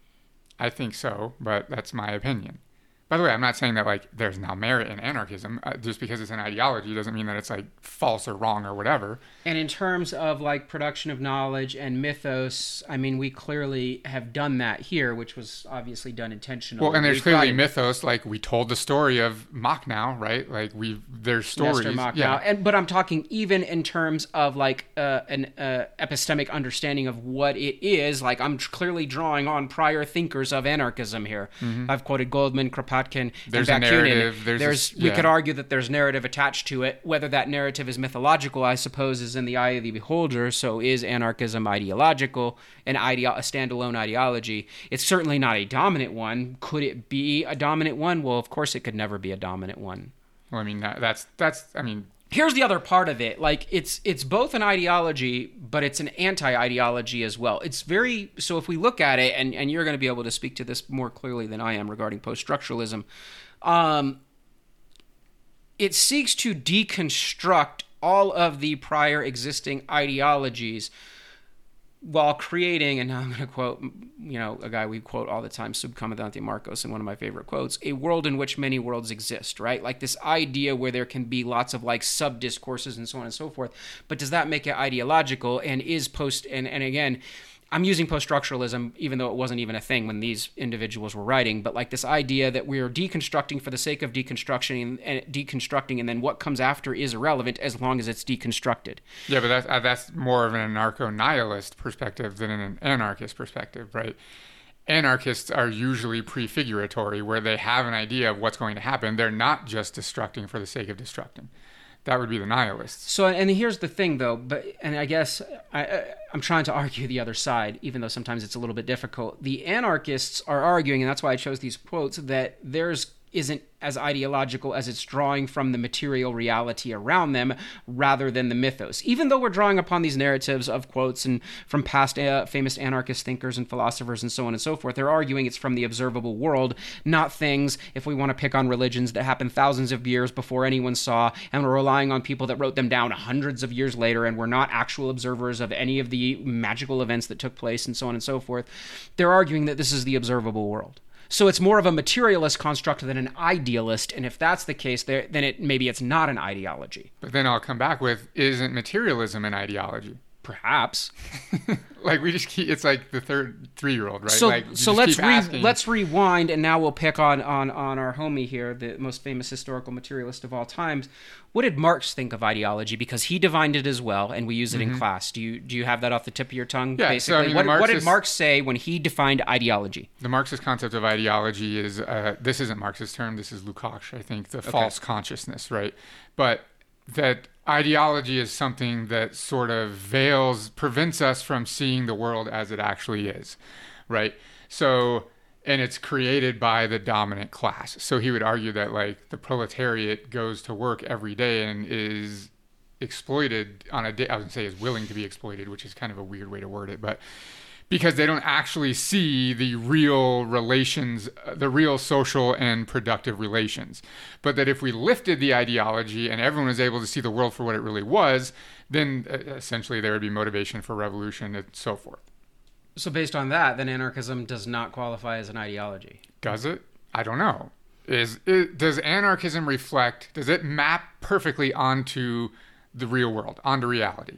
I think so, but that's my opinion. By the way, I'm not saying that like there's now merit in anarchism. Uh, just because it's an ideology doesn't mean that it's like false or wrong or whatever. And in terms of like production of knowledge and mythos, I mean, we clearly have done that here, which was obviously done intentionally. Well, and there's We've clearly got mythos. Like we told the story of Makhno, right? Like we there's stories. Makhno. yeah. And but I'm talking even in terms of like uh, an uh, epistemic understanding of what it is. Like I'm clearly drawing on prior thinkers of anarchism here. I've quoted Goldman, Kropotkin, Mm-hmm. There's a and Bakunin. narrative, there's this- we yeah. could argue that there's narrative attached to it. Whether that narrative is mythological, I suppose, is in the eye of the beholder. So is anarchism ideological? An ideo- a standalone ideology? It's certainly not a dominant one. Could it be a dominant one? Well, of course, it could never be a dominant one Well, I mean that, that's that's. I mean, here's the other part of it. Like it's it's both an ideology but it's an anti-ideology as well. It's very so if we look at it and and you're going to be able to speak to this more clearly than i am regarding post-structuralism um it seeks to deconstruct all of the prior existing ideologies while creating, and now I'm going to quote, you know, a guy we quote all the time, Subcomandante Marcos, in one of my favorite quotes, a world in which many worlds exist, right? Like this idea where there can be lots of like sub discourses and so on and so forth. But does that make it ideological? And is post, and, and again, I'm using post structuralism, even though it wasn't even a thing when these individuals were writing, but like this idea that we're deconstructing for the sake of deconstruction and deconstructing, and then what comes after is irrelevant as long as it's deconstructed. Yeah, but that's, uh, that's more of an anarcho nihilist perspective than an anarchist perspective, right? Anarchists are usually prefiguratory, where they have an idea of what's going to happen. They're not just destructing for the sake of destructing. That would be the nihilists. So, and here's the thing, though, but and I guess I, I'm trying to argue the other side, even though sometimes it's a little bit difficult. The anarchists are arguing, and that's why I chose these quotes, that there's isn't as ideological as it's drawing from the material reality around them rather than the mythos. Even though we're drawing upon these narratives of quotes and from past uh, famous anarchist thinkers and philosophers and so on and so forth, they're arguing it's from the observable world, not things, if we want to pick on religions that happened thousands of years before anyone saw, and we're relying on people that wrote them down hundreds of years later and were not actual observers of any of the magical events that took place and so on and so forth. They're arguing that this is the observable world. So it's more of a materialist construct than an idealist, and if that's the case, then it maybe it's not an ideology. But then I'll come back with: Isn't materialism an ideology? Perhaps. like we just keep. It's like the third three-year-old, right? So, like, so let's re- let's rewind, and now we'll pick on on on our homie here, the most famous historical materialist of all times. What did Marx think of ideology? Because he defined it as well, and we use it mm-hmm. in class. Do you do you have that off the tip of your tongue? Yeah. Basically, so, I mean, what, Marxist, what, did Marx say when he defined ideology? The Marxist concept of ideology is uh, this isn't Marx's term. This is Lukács, I think, the okay. false consciousness, right? But that ideology is something that sort of veils, prevents us from seeing the world as it actually is, right? So, and it's created by the dominant class. So he would argue that like the proletariat goes to work every day and is exploited on a day. I would say is willing to be exploited, which is kind of a weird way to word it, but because they don't actually see the real relations, the real social and productive relations. But that if we lifted the ideology and everyone was able to see the world for what it really was, then uh, essentially there would be motivation for revolution and so forth. So, based on that, then anarchism does not qualify as an ideology. Does it? I don't know. Is it, does anarchism reflect? Does it map perfectly onto the real world, onto reality?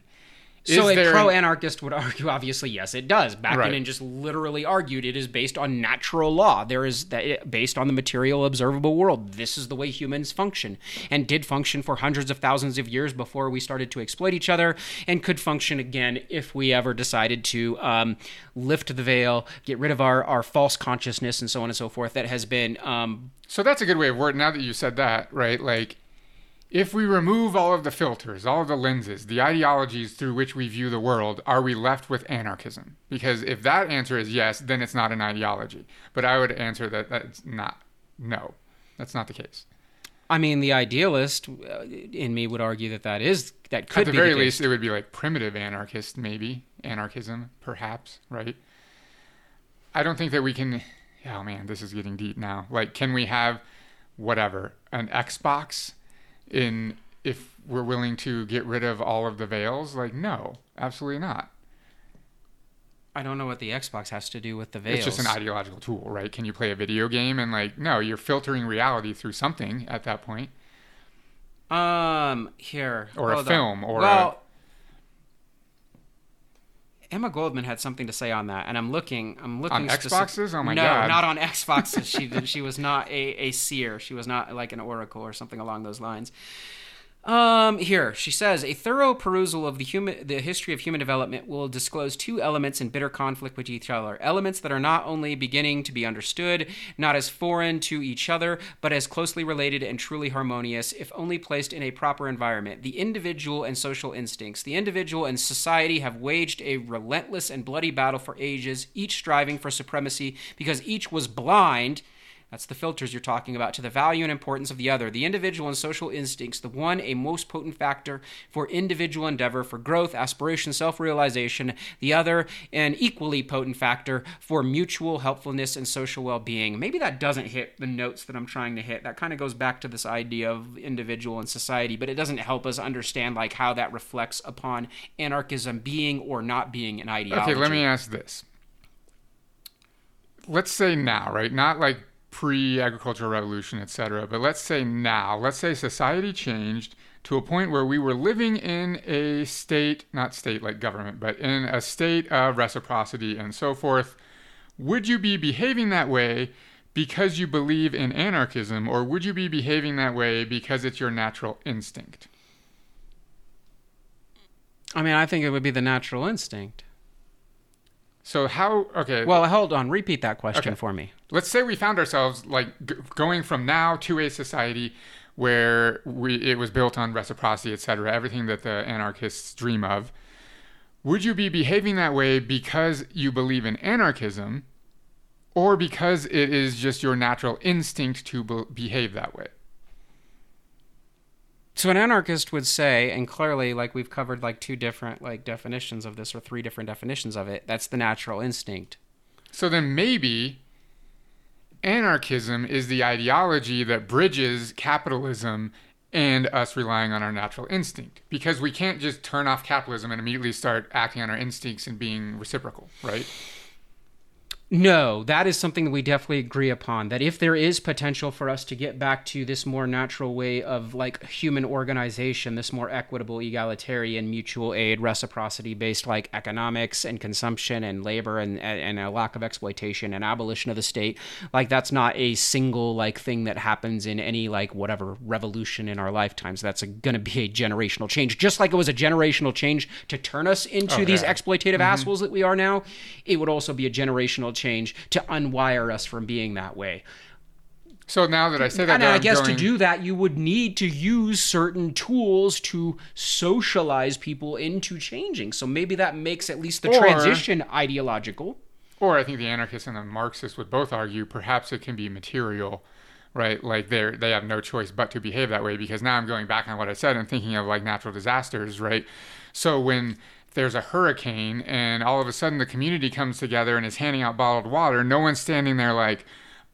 So a pro anarchist would argue, obviously, yes, it does. Back right. and just literally argued it is based on natural law. There is that based on the material observable world. This is the way humans function and did function for hundreds of thousands of years before we started to exploit each other, and could function again if we ever decided to um, lift the veil, get rid of our our false consciousness, and so on and so forth. That has been. Um, so that's a good way of wording. Now that you said that, right? Like if we remove all of the filters, all of the lenses, the ideologies through which we view the world, are we left with anarchism? Because if that answer is yes, then it's not an ideology. But I would answer that that's not. No, that's not the case. I mean, the idealist uh, in me would argue that that is that could be. at the very the least it would be like primitive anarchist, maybe anarchism, perhaps, right? I don't think that we can. Oh man, this is getting deep now. Like, can we have whatever an Xbox? In if we're willing to get rid of all of the veils like no absolutely not I don't know what the Xbox has to do with the veils. It's just an ideological tool, right? Can you play a video game and like no, you're filtering reality through something at that point. Um, here or a film on. or well, a... Emma Goldman had something to say on that, and I'm looking. I'm looking on Xboxes. Oh my no, god! No, not on Xboxes. she she was not a, a seer. She was not like an oracle or something along those lines. Um, here she says a thorough perusal of the human, the history of human development will disclose two elements in bitter conflict with each other. Elements that are not only beginning to be understood, not as foreign to each other, but as closely related and truly harmonious, if only placed in a proper environment. The individual and social instincts. The individual and society have waged a relentless and bloody battle for ages, each striving for supremacy because each was blind that's the filters you're talking about, to the value and importance of the other. The individual and social instincts, the one a most potent factor for individual endeavor, for growth, aspiration, self realization, the other an equally potent factor for mutual helpfulness and social well being. Maybe that doesn't hit the notes that I'm trying to hit. That kind of goes back to this idea of individual and society, but it doesn't help us understand like how that reflects upon anarchism being or not being an ideology. Okay, let me ask this. Let's say now, right? Not like pre agricultural revolution, etc. But let's say now, let's say society changed to a point where we were living in a state, not state like government, but in a state of reciprocity and so forth, would you be behaving that way because you believe in anarchism, or would you be behaving that way because it's your natural instinct? I mean, I think it would be the natural instinct. So how? Okay. Well, hold on. Repeat that question Okay. for me. let's say we found ourselves like g- going from now to a society where we it was built on reciprocity, etc., everything that the anarchists dream of. Would you be behaving that way because you believe in anarchism, or because it is just your natural instinct to be- behave that way? So an anarchist would say, and clearly, like we've covered like two different like definitions of this or three different definitions of it. That's the natural instinct. So then maybe anarchism is the ideology that bridges capitalism and us relying on our natural instinct because we can't just turn off capitalism and immediately start acting on our instincts and being reciprocal, right? No, that is something that we definitely agree upon. That if there is potential for us to get back to this more natural way of like human organization, this more equitable, egalitarian, mutual aid, reciprocity based like economics and consumption and labor and, and a lack of exploitation and abolition of the state, like that's not a single like thing that happens in any like whatever revolution in our lifetimes. That's going to be a generational change. Just like it was a generational change to turn us into Oh, these exploitative mm-hmm. assholes that we are now, it would also be a generational change to unwire us from being that way. So now that I say that, And I guess going- to do that, you would need to use certain tools to socialize people into changing. So maybe that makes at least the Or- transition ideological. or I think the anarchists and the Marxists would both argue perhaps it can be material, right? Like they they have no choice but to behave that way because now I'm going back on what I said and thinking of like natural disasters, right? So when there's a hurricane and all of a sudden the community comes together and is handing out bottled water, no one's standing there like,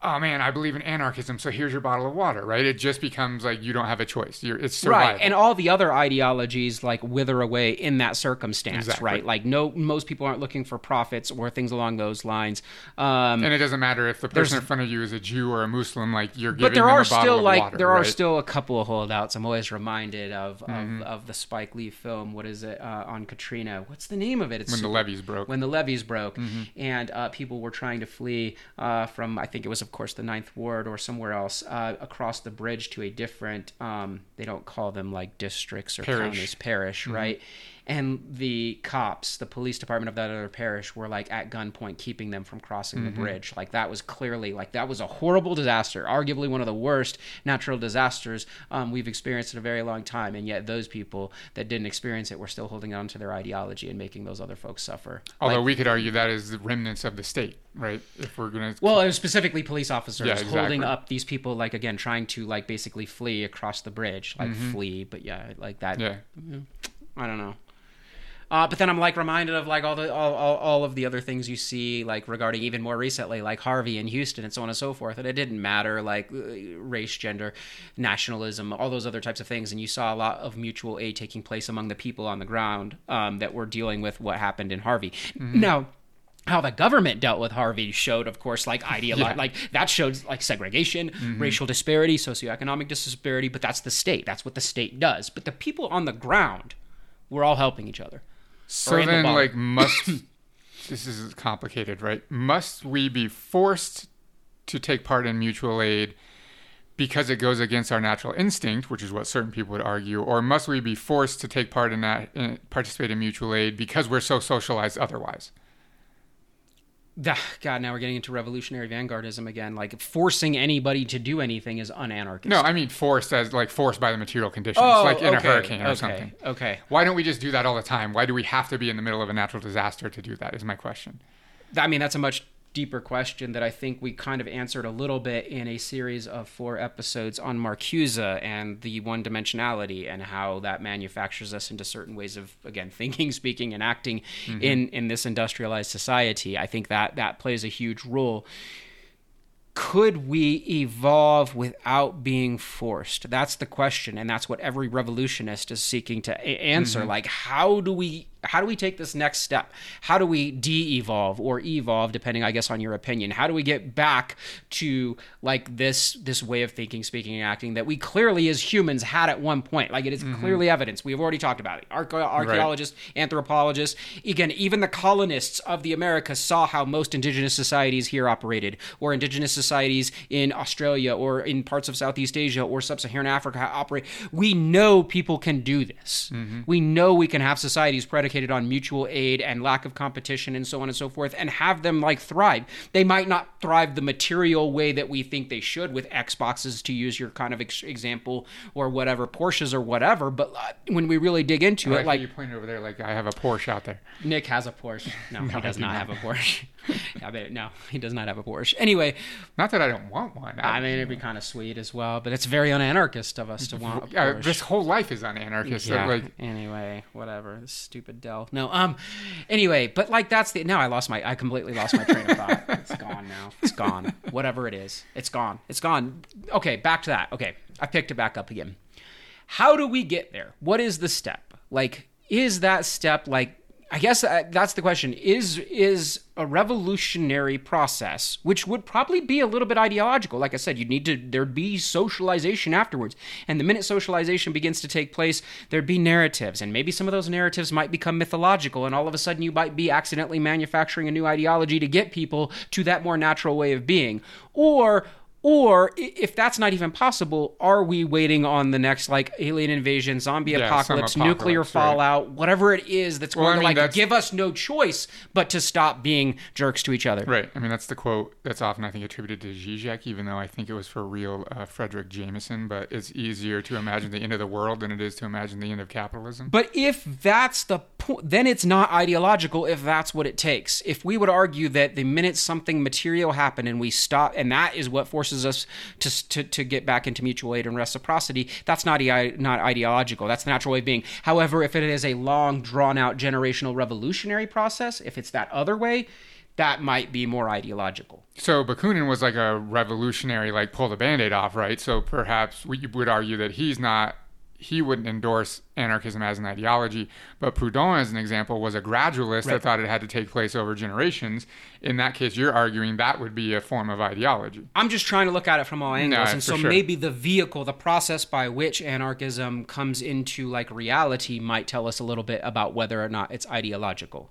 oh man, I believe in anarchism, so here's your bottle of water, right? It just becomes like you don't have a choice. You're, it's survival. Right, and all the other ideologies like wither away in that circumstance, Exactly. right? Like no, most people aren't looking for profits or things along those lines. Um, and it doesn't matter if the person in front of you is a Jew or a Muslim, like you're giving but there are still like water, there are still a couple of holdouts. I'm always reminded of Mm-hmm. of, of the Spike Lee film. What is it uh, on Katrina? What's the name of it? It's when the levees broke. when the levees broke Mm-hmm. and uh, people were trying to flee uh, from i think it was of course the ninth ward or somewhere else uh, across the bridge to a different um, they don't call them like districts or Parish. counties parish Mm-hmm. right and the cops the police department of that other parish were like at gunpoint keeping them from crossing Mm-hmm. the bridge like that was clearly like that was a horrible disaster arguably one of the worst natural disasters um, we've experienced in a very long time and yet those people that didn't experience it were still holding on to their ideology and making those other folks suffer Although Like- we could argue that is the remnants of the state, right? If we're gonna Well, it was specifically police officers Yeah, holding up these people, like again, trying to like basically flee across the bridge, like flee, but yeah, like that. Mm-hmm. yeah, I don't know. Uh, but then I'm like reminded of like all the all, all, all of the other things you see like regarding even more recently like Harvey in Houston and so on and so forth and it didn't matter like uh, race gender nationalism all those other types of things and you saw a lot of mutual aid taking place among the people on the ground um, that were dealing with what happened in Harvey now how the government dealt with Harvey showed, of course, like ideolo- Yeah. like that showed like segregation, racial disparity, socioeconomic disparity. But that's the state. That's what the state does. But the people on the ground were all helping each other. So in the then, like, must this is complicated, right? Must we be forced to take part in mutual aid because it goes against our natural instinct, which is what certain people would argue, or must we be forced to take part in that, in, participate in mutual aid because we're so socialized otherwise? God, now we're getting into revolutionary vanguardism again. Like forcing anybody to do anything is unanarchist. No, I mean forced as like forced by the material conditions, oh, like in okay, a hurricane or okay, something. Okay, Why don't we just do that all the time? Why do we have to be in the middle of a natural disaster to do that? Is my question. I mean, that's a much deeper question that I think we kind of answered a little bit in a series of four episodes on Marcuse and the one dimensionality and how that manufactures us into certain ways of again thinking, speaking, and acting mm-hmm. in in this industrialized society. I think that that plays a huge role. Could we evolve without being forced? That's the question, and that's what every revolutionist is seeking to a- answer. Mm-hmm. Like, how do we how do we take this next step? How do we de-evolve or evolve, depending, I guess, on your opinion? How do we get back to like this this way of thinking, speaking, and acting that we clearly as humans had at one point? Like it is mm-hmm. clearly evidence. We have already talked about it. archaeologists, right. anthropologists, again, even the colonists of the Americas saw how most indigenous societies here operated, or indigenous societies in Australia or in parts of Southeast Asia or Sub-Saharan Africa operate. We know people can do this. Mm-hmm. We know we can have societies predicated on mutual aid and lack of competition and so on and so forth, and have them like thrive. They might not thrive the material way that we think they should with Xboxes, to use your kind of ex- example, or whatever Porsches or whatever. But uh, when we really dig into it, like you pointed over there, like I have a Porsche out there. Nick has a Porsche. No, no he does not, not have a Porsche. no, he does not have a Porsche. Anyway, not that I don't want one. I, I mean, it'd be kind of sweet as well, but it's very unanarchist of us to want. yeah, this whole life is unanarchist. Yeah. So like, anyway, whatever. This stupid Dell. No. Um. Anyway, but like that's the now I lost my I completely lost my train of thought. It's gone now. It's gone. Whatever it is, it's gone. It's gone. Okay, back to that. Okay, I picked it back up again. How do we get there? What is the step? Like, is that step like I guess uh, that's the question. Is is a revolutionary process, which would probably be a little bit ideological. Like I said, you'd need to there'd be socialization afterwards, and the minute socialization begins to take place, there'd be narratives, and maybe some of those narratives might become mythological, and all of a sudden you might be accidentally manufacturing a new ideology to get people to that more natural way of being, or or if that's not even possible, are we waiting on the next like alien invasion, zombie yeah, apocalypse, apocalypse, nuclear fallout, whatever it is that's going well, to mean, like give us no choice but to stop being jerks to each other? Right. I mean, that's the quote that's often I think attributed to Zizek, even though I think it was for real uh, Fredric Jameson. But it's easier to imagine the end of the world than it is to imagine the end of capitalism. But if that's the point, then it's not ideological. If that's what it takes, if we would argue that the minute something material happened and we stop, and that is what forces forces us to, to, to get back into mutual aid and reciprocity, that's not, not ideological. That's the natural way of being. However, if it is a long, drawn out generational revolutionary process, if it's that other way, that might be more ideological. So Bakunin was like a revolutionary, like pull the band-aid off, right? So perhaps we would argue that he's not he wouldn't endorse anarchism as an ideology. But Proudhon, as an example, was a gradualist right. that thought it had to take place over generations. In that case, you're arguing that would be a form of ideology. I'm just trying to look at it from all angles, no, and so sure. maybe the vehicle, the process by which anarchism comes into like reality, might tell us a little bit about whether or not it's ideological.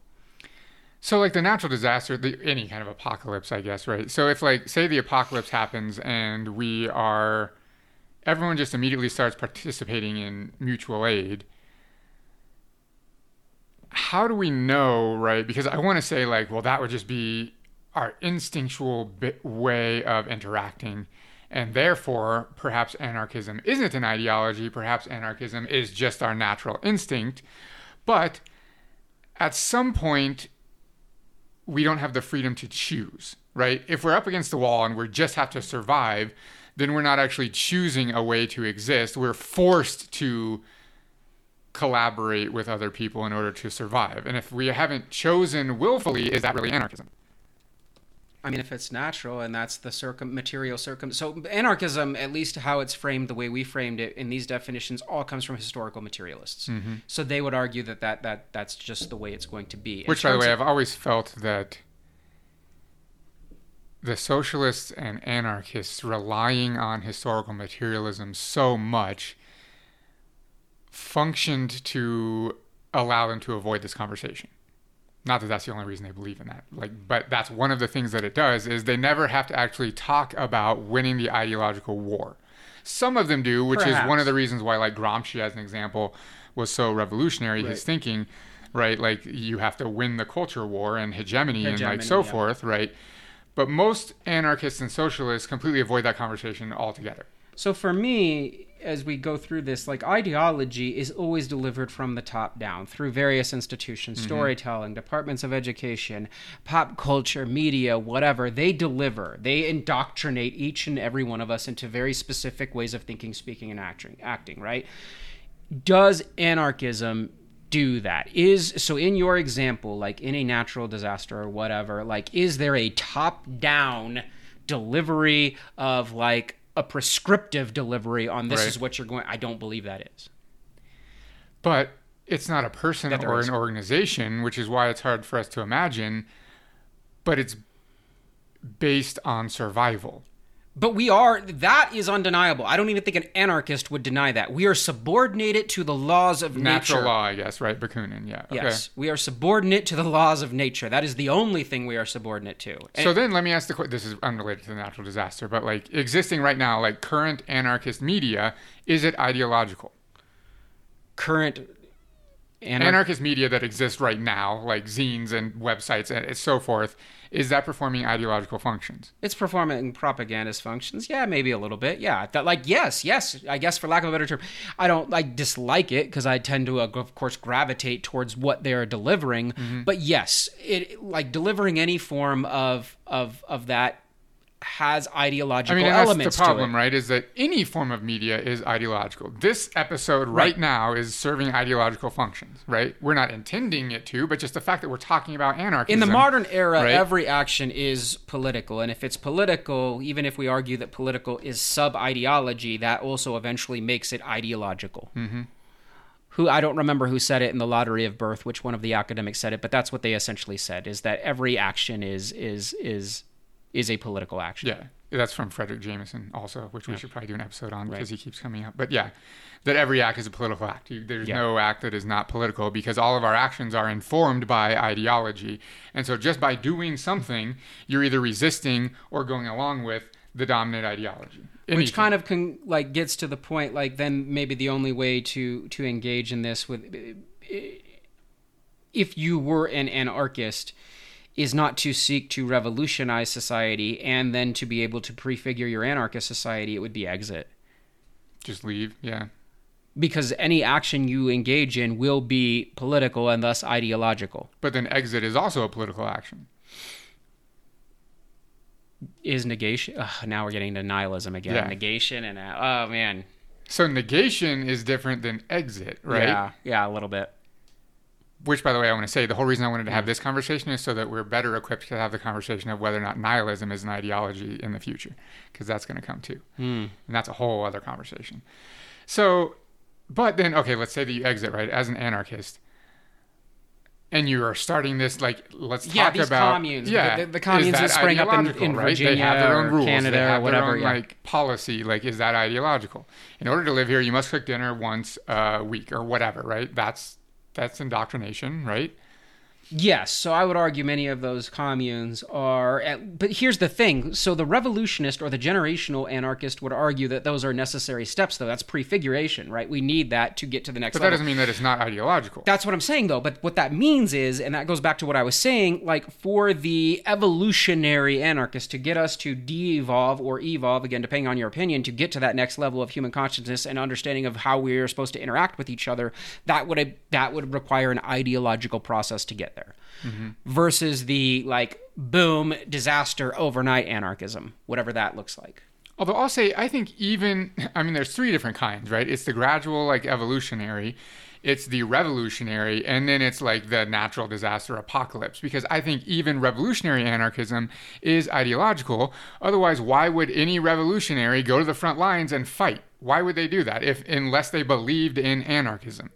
So, like the natural disaster, the, any kind of apocalypse, I guess, right? So, if like say the apocalypse happens and we are everyone just immediately starts participating in mutual aid. How do we know right? Because i want to say like well that would just be our instinctual way of interacting. And therefore perhaps anarchism isn't an ideology perhaps anarchism is just our natural instinct. But at some point we don't have the freedom to choose right? If we're up against the wall and we just have to survive then we're not actually choosing a way to exist. We're forced to collaborate with other people in order to survive. And if we haven't chosen willfully, is that really anarchism? I mean, if it's natural and that's the circum material circum, so anarchism, at least how it's framed, the way we framed it in these definitions, all comes from historical materialists. Mm-hmm. So they would argue that, that that that's just the way it's going to be. Which, by the way, of, I've always felt that the socialists and anarchists relying on historical materialism so much functioned to allow them to avoid this conversation. Not that that's the only reason they believe in that. Like, but that's one of the things that it does is they never have to actually talk about winning the ideological war. Some of them do, which Perhaps. is one of the reasons why, like Gramsci, as an example, was so revolutionary. Right. His thinking, right? Like you have to win the culture war and hegemony, hegemony and like so yeah. forth, right? But most anarchists and socialists completely avoid that conversation altogether. So for me, as we go through this, like ideology is always delivered from the top down through various institutions, mm-hmm. storytelling, departments of education, pop culture, media, whatever. They deliver. They indoctrinate each and every one of us into very specific ways of thinking, speaking, and acting. Acting right. Does anarchism do that is so in your example like in a natural disaster or whatever like is there a top down delivery of like a prescriptive delivery on this right. is what you're going i don't believe that is but it's not a person or is. an organization, which is why it's hard for us to imagine, but it's based on survival. But we are, that is undeniable. I don't even think an anarchist would deny that. We are subordinated to the laws of nature. Natural nature. law, I guess, right? Bakunin, yeah. Okay. Yes, we are subordinate to the laws of nature. That is the only thing we are subordinate to. And So then let me ask the question. This is unrelated to the natural disaster, but like existing right now, like current anarchist media, is it ideological? current anar- anarchist media that exists right now, like zines and websites and so forth, is that performing ideological functions? it's performing propagandist functions. Yeah, maybe a little bit. Yeah, that like yes, yes. I guess for lack of a better term, I don't like dislike it because I tend to, uh, of course, gravitate towards what they are delivering. Mm-hmm. But yes, it like delivering any form of of of that has ideological I mean, elements the problem, right? Is that any form of media is ideological. This episode right, Right. now is serving ideological functions, right? We're not intending it to, but just the fact that we're talking about anarchism. In the modern era, right? every action is political, and if it's political, even if we argue that political is sub ideology, that also eventually makes it ideological. Mm-hmm. Who I don't remember who said it in the lottery of birth, which one of the academics said it, but that's what they essentially said: is that every action is is is is a political action. Yeah, that's from Fredric Jameson, also, which we should probably do an episode on because he keeps coming up. But yeah, that every act is a political act. There's Yeah. no act that is not political because all of our actions are informed by ideology. And so just by doing something, you're either resisting or going along with the dominant ideology. which kind of con- like gets to the point like then maybe the only way to to engage in this with if you were an anarchist is not to seek to revolutionize society and then to be able to prefigure your anarchist society it would be exit just leave. Yeah. because any action you engage in will be political and thus ideological But then exit is also a political action. is negation ugh, now we're getting to nihilism again Yeah. negation and oh man So negation is different than exit, right? yeah yeah a little bit Which, by the way, I want to say the whole reason I wanted to have this conversation is so that we're better equipped to have the conversation of whether or not nihilism is an ideology in the future, because that's going to come too. Hmm. And that's a whole other conversation. So, but then, okay, let's say that you exit, right, as an anarchist. And you are starting this, like, let's Yeah, talk about communes. Yeah, The- the is communes that sprang up in- in right? They have their Virginia own or rules. Canada they or have whatever, Their own, yeah. like policy. Like, is that ideological? In order to live here, you must cook dinner once a week or whatever, right? That's that's indoctrination, right? Yes, so I would argue many of those communes are. At, but here's the thing: so the revolutionist or the generational anarchist would argue that those are necessary steps, though. That's prefiguration, right? We need that to get to the next But that level. doesn't mean that it's not ideological. That's what I'm saying, though. But what that means is, and that goes back to what I was saying, like for the evolutionary anarchist to get us to de evolve or evolve, again, depending on your opinion, to get to that next level of human consciousness and understanding of how we are supposed to interact with each other, that would that would require an ideological process to get there. Versus the like boom disaster overnight anarchism, whatever that looks like. Although I'll say, I think even, I mean, there's three different kinds, right? It's the gradual, like evolutionary, it's the revolutionary, and then it's like the natural disaster apocalypse. Because I think even revolutionary anarchism is ideological. Otherwise, why would any revolutionary go to the front lines and fight? Why would they do that if, unless they believed in anarchism?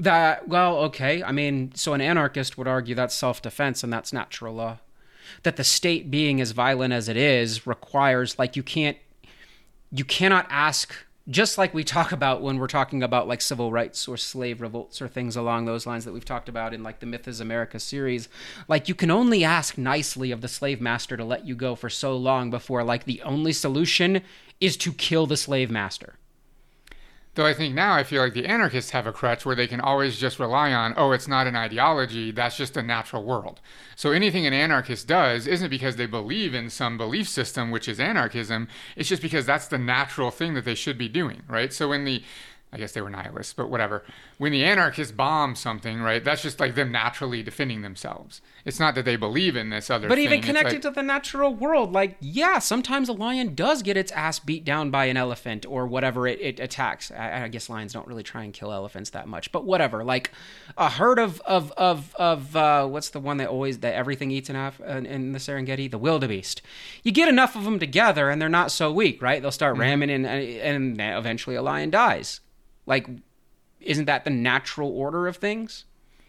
That well, okay. I mean, so an anarchist would argue that's self-defense and that's natural law. That the state being as violent as it is requires like you can't you cannot ask just like we talk about when we're talking about like civil rights or slave revolts or things along those lines that we've talked about in like the Myth is America series. Like you can only ask nicely of the slave master to let you go for so long before like the only solution is to kill the slave master. Though I think now I feel like the anarchists have a crutch where they can always just rely on, oh, it's not an ideology, that's just a natural world. So anything an anarchist does isn't because they believe in some belief system, which is anarchism, it's just because that's the natural thing that they should be doing, right? So when the I guess they were nihilists, but whatever. When the anarchists bomb something, right, that's just like them naturally defending themselves. It's not that they believe in this other But thing. even connected like- to the natural world, like, yeah, sometimes a lion does get its ass beat down by an elephant or whatever it, it attacks. I, I guess lions don't really try and kill elephants that much, but whatever. Like a herd of of of of uh, what's the one that always that everything eats in Af- in, in the Serengeti, the wildebeest. You get enough of them together, and they're not so weak, right? They'll start ramming, and and eventually a lion dies. Like isn't that the natural order of things?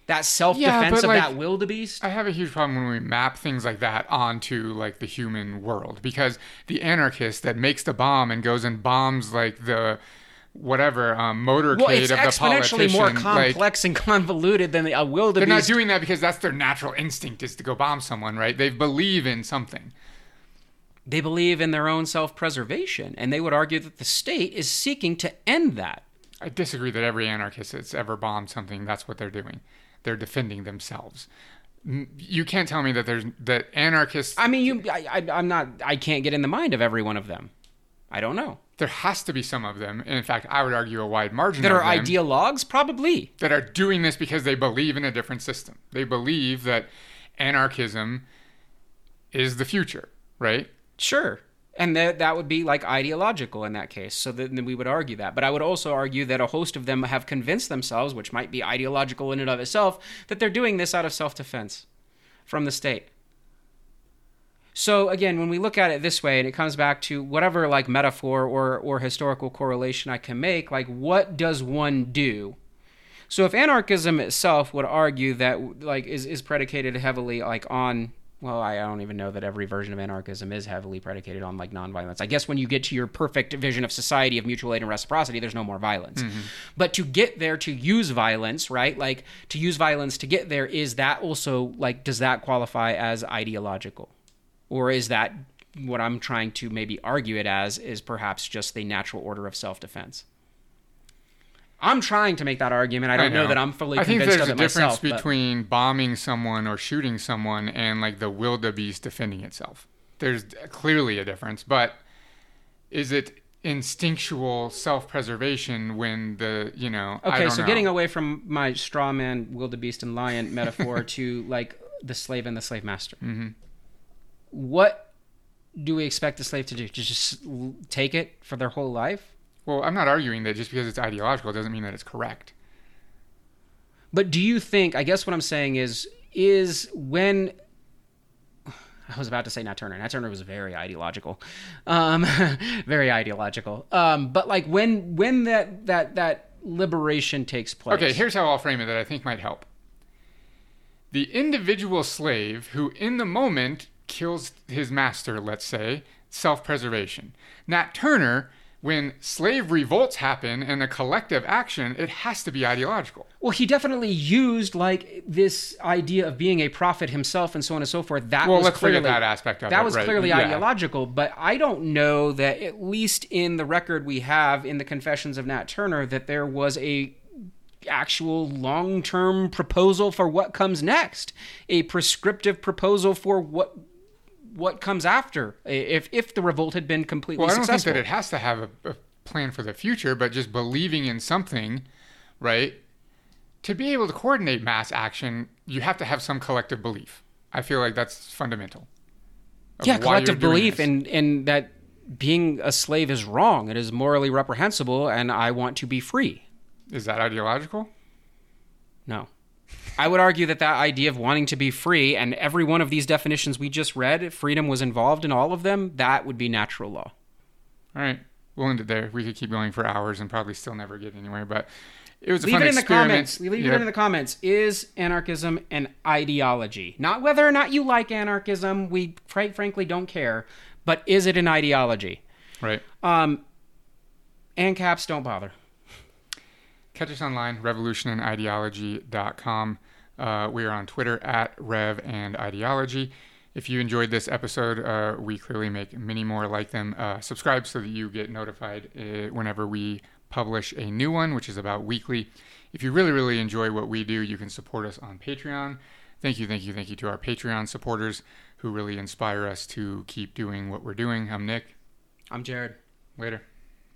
That self defense but, of like, that wildebeest? I have a huge problem when we map things like that onto like the human world because the anarchist that makes the bomb and goes and bombs like the whatever um, motorcade well, it's of the exponentially more politician, like, complex and convoluted than the, a they're not doing that because that's their natural instinct is to go bomb someone, right? They believe in something. they believe in their own self preservation, and they would argue that the state is seeking to end that. I disagree that every anarchist that's ever bombed something, that's what they're doing. They're defending themselves. You can't tell me that there's that anarchists. I mean, you, I, I, I'm not, I can't get in the mind of every one of them. I don't know. there has to be some of them. And in fact, I would argue a wide margin That are ideologues? Probably. that are doing this because they believe in a different system. They believe that anarchism is the future, right? Sure. And that that would be like ideological in that case. So then we would argue that. But I would also argue that a host of them have convinced themselves, which might be ideological in and of itself, that they're doing this out of self defense from the state. So again, when we look at it this way, and it comes back to whatever like metaphor or, or historical correlation I can make, like what does one do? So if anarchism itself would argue that like is, is predicated heavily like on well, I don't even know that every version of anarchism is heavily predicated on like nonviolence. I guess when you get to your perfect vision of society of mutual aid and reciprocity, there's no more violence. Mm-hmm. But to get there to use violence, right? Like to use violence to get there, is that also like does that qualify as ideological? Or is that what I'm trying to maybe argue it as is perhaps just the natural order of self defense? I'm trying to make that argument. I don't know. that I'm fully I think convinced there's of a difference myself. but- between bombing someone or shooting someone and like the wildebeest defending itself. There's clearly a difference, but is it instinctual self-preservation when the you know? I Okay, so know. getting away from my straw man, wildebeest, and lion metaphor to like the slave and the slave master. Mm-hmm. What do we expect the slave to do? To just take it for their whole life? Well, I'm not arguing that just because it's ideological doesn't mean that it's correct. But do you think? I guess what I'm saying is, is when I was about to say Nat Turner. Nat Turner was very ideological, um, very ideological. Um, but like when when that that that liberation takes place. Okay, here's how I'll frame it that I think might help. The individual slave who, in the moment, kills his master, let's say, self preservation. Nat Turner, when slave revolts happen and a collective action, it has to be ideological. Well, he definitely used like this idea of being a prophet himself and so on and so forth. That Well, was let's clearly that aspect of that it, was right, clearly yeah. ideological. But I don't know that at least in the record we have in the Confessions of Nat Turner that there was a actual long-term proposal for what comes next, a prescriptive proposal for what what comes after if if the revolt had been completely Well, I don't successful. think that it has to have a, a plan for the future, but just believing in something, right? To be able to coordinate mass action, you have to have some collective belief. I feel like that's fundamental. yeah, collective belief in in that being a slave is wrong. It is morally reprehensible, and I want to be free. Is that ideological? No. I would argue that that idea of wanting to be free, and every one of these definitions we just read, freedom was involved in all of them, that would be natural law. All right, we'll end it there. We could keep going for hours and probably still never get anywhere, but it was a Leave fun it in the experiment. comments. Leave it in the comments. Is anarchism an ideology? Not whether or not you like anarchism. We quite frankly don't care. But is it an ideology? Right. Um, and caps don't bother. Catch us online, revolutionandideology.com. Uh, we are on Twitter at Rev and Ideology. If you enjoyed this episode, uh, we clearly make many more like them. Uh, subscribe so that you get notified uh, whenever we publish a new one, which is about weekly. If you really, really enjoy what we do, you can support us on Patreon. Thank you, thank you, thank you to our Patreon supporters who really inspire us to keep doing what we're doing. I'm Nick. I'm Jared. Later.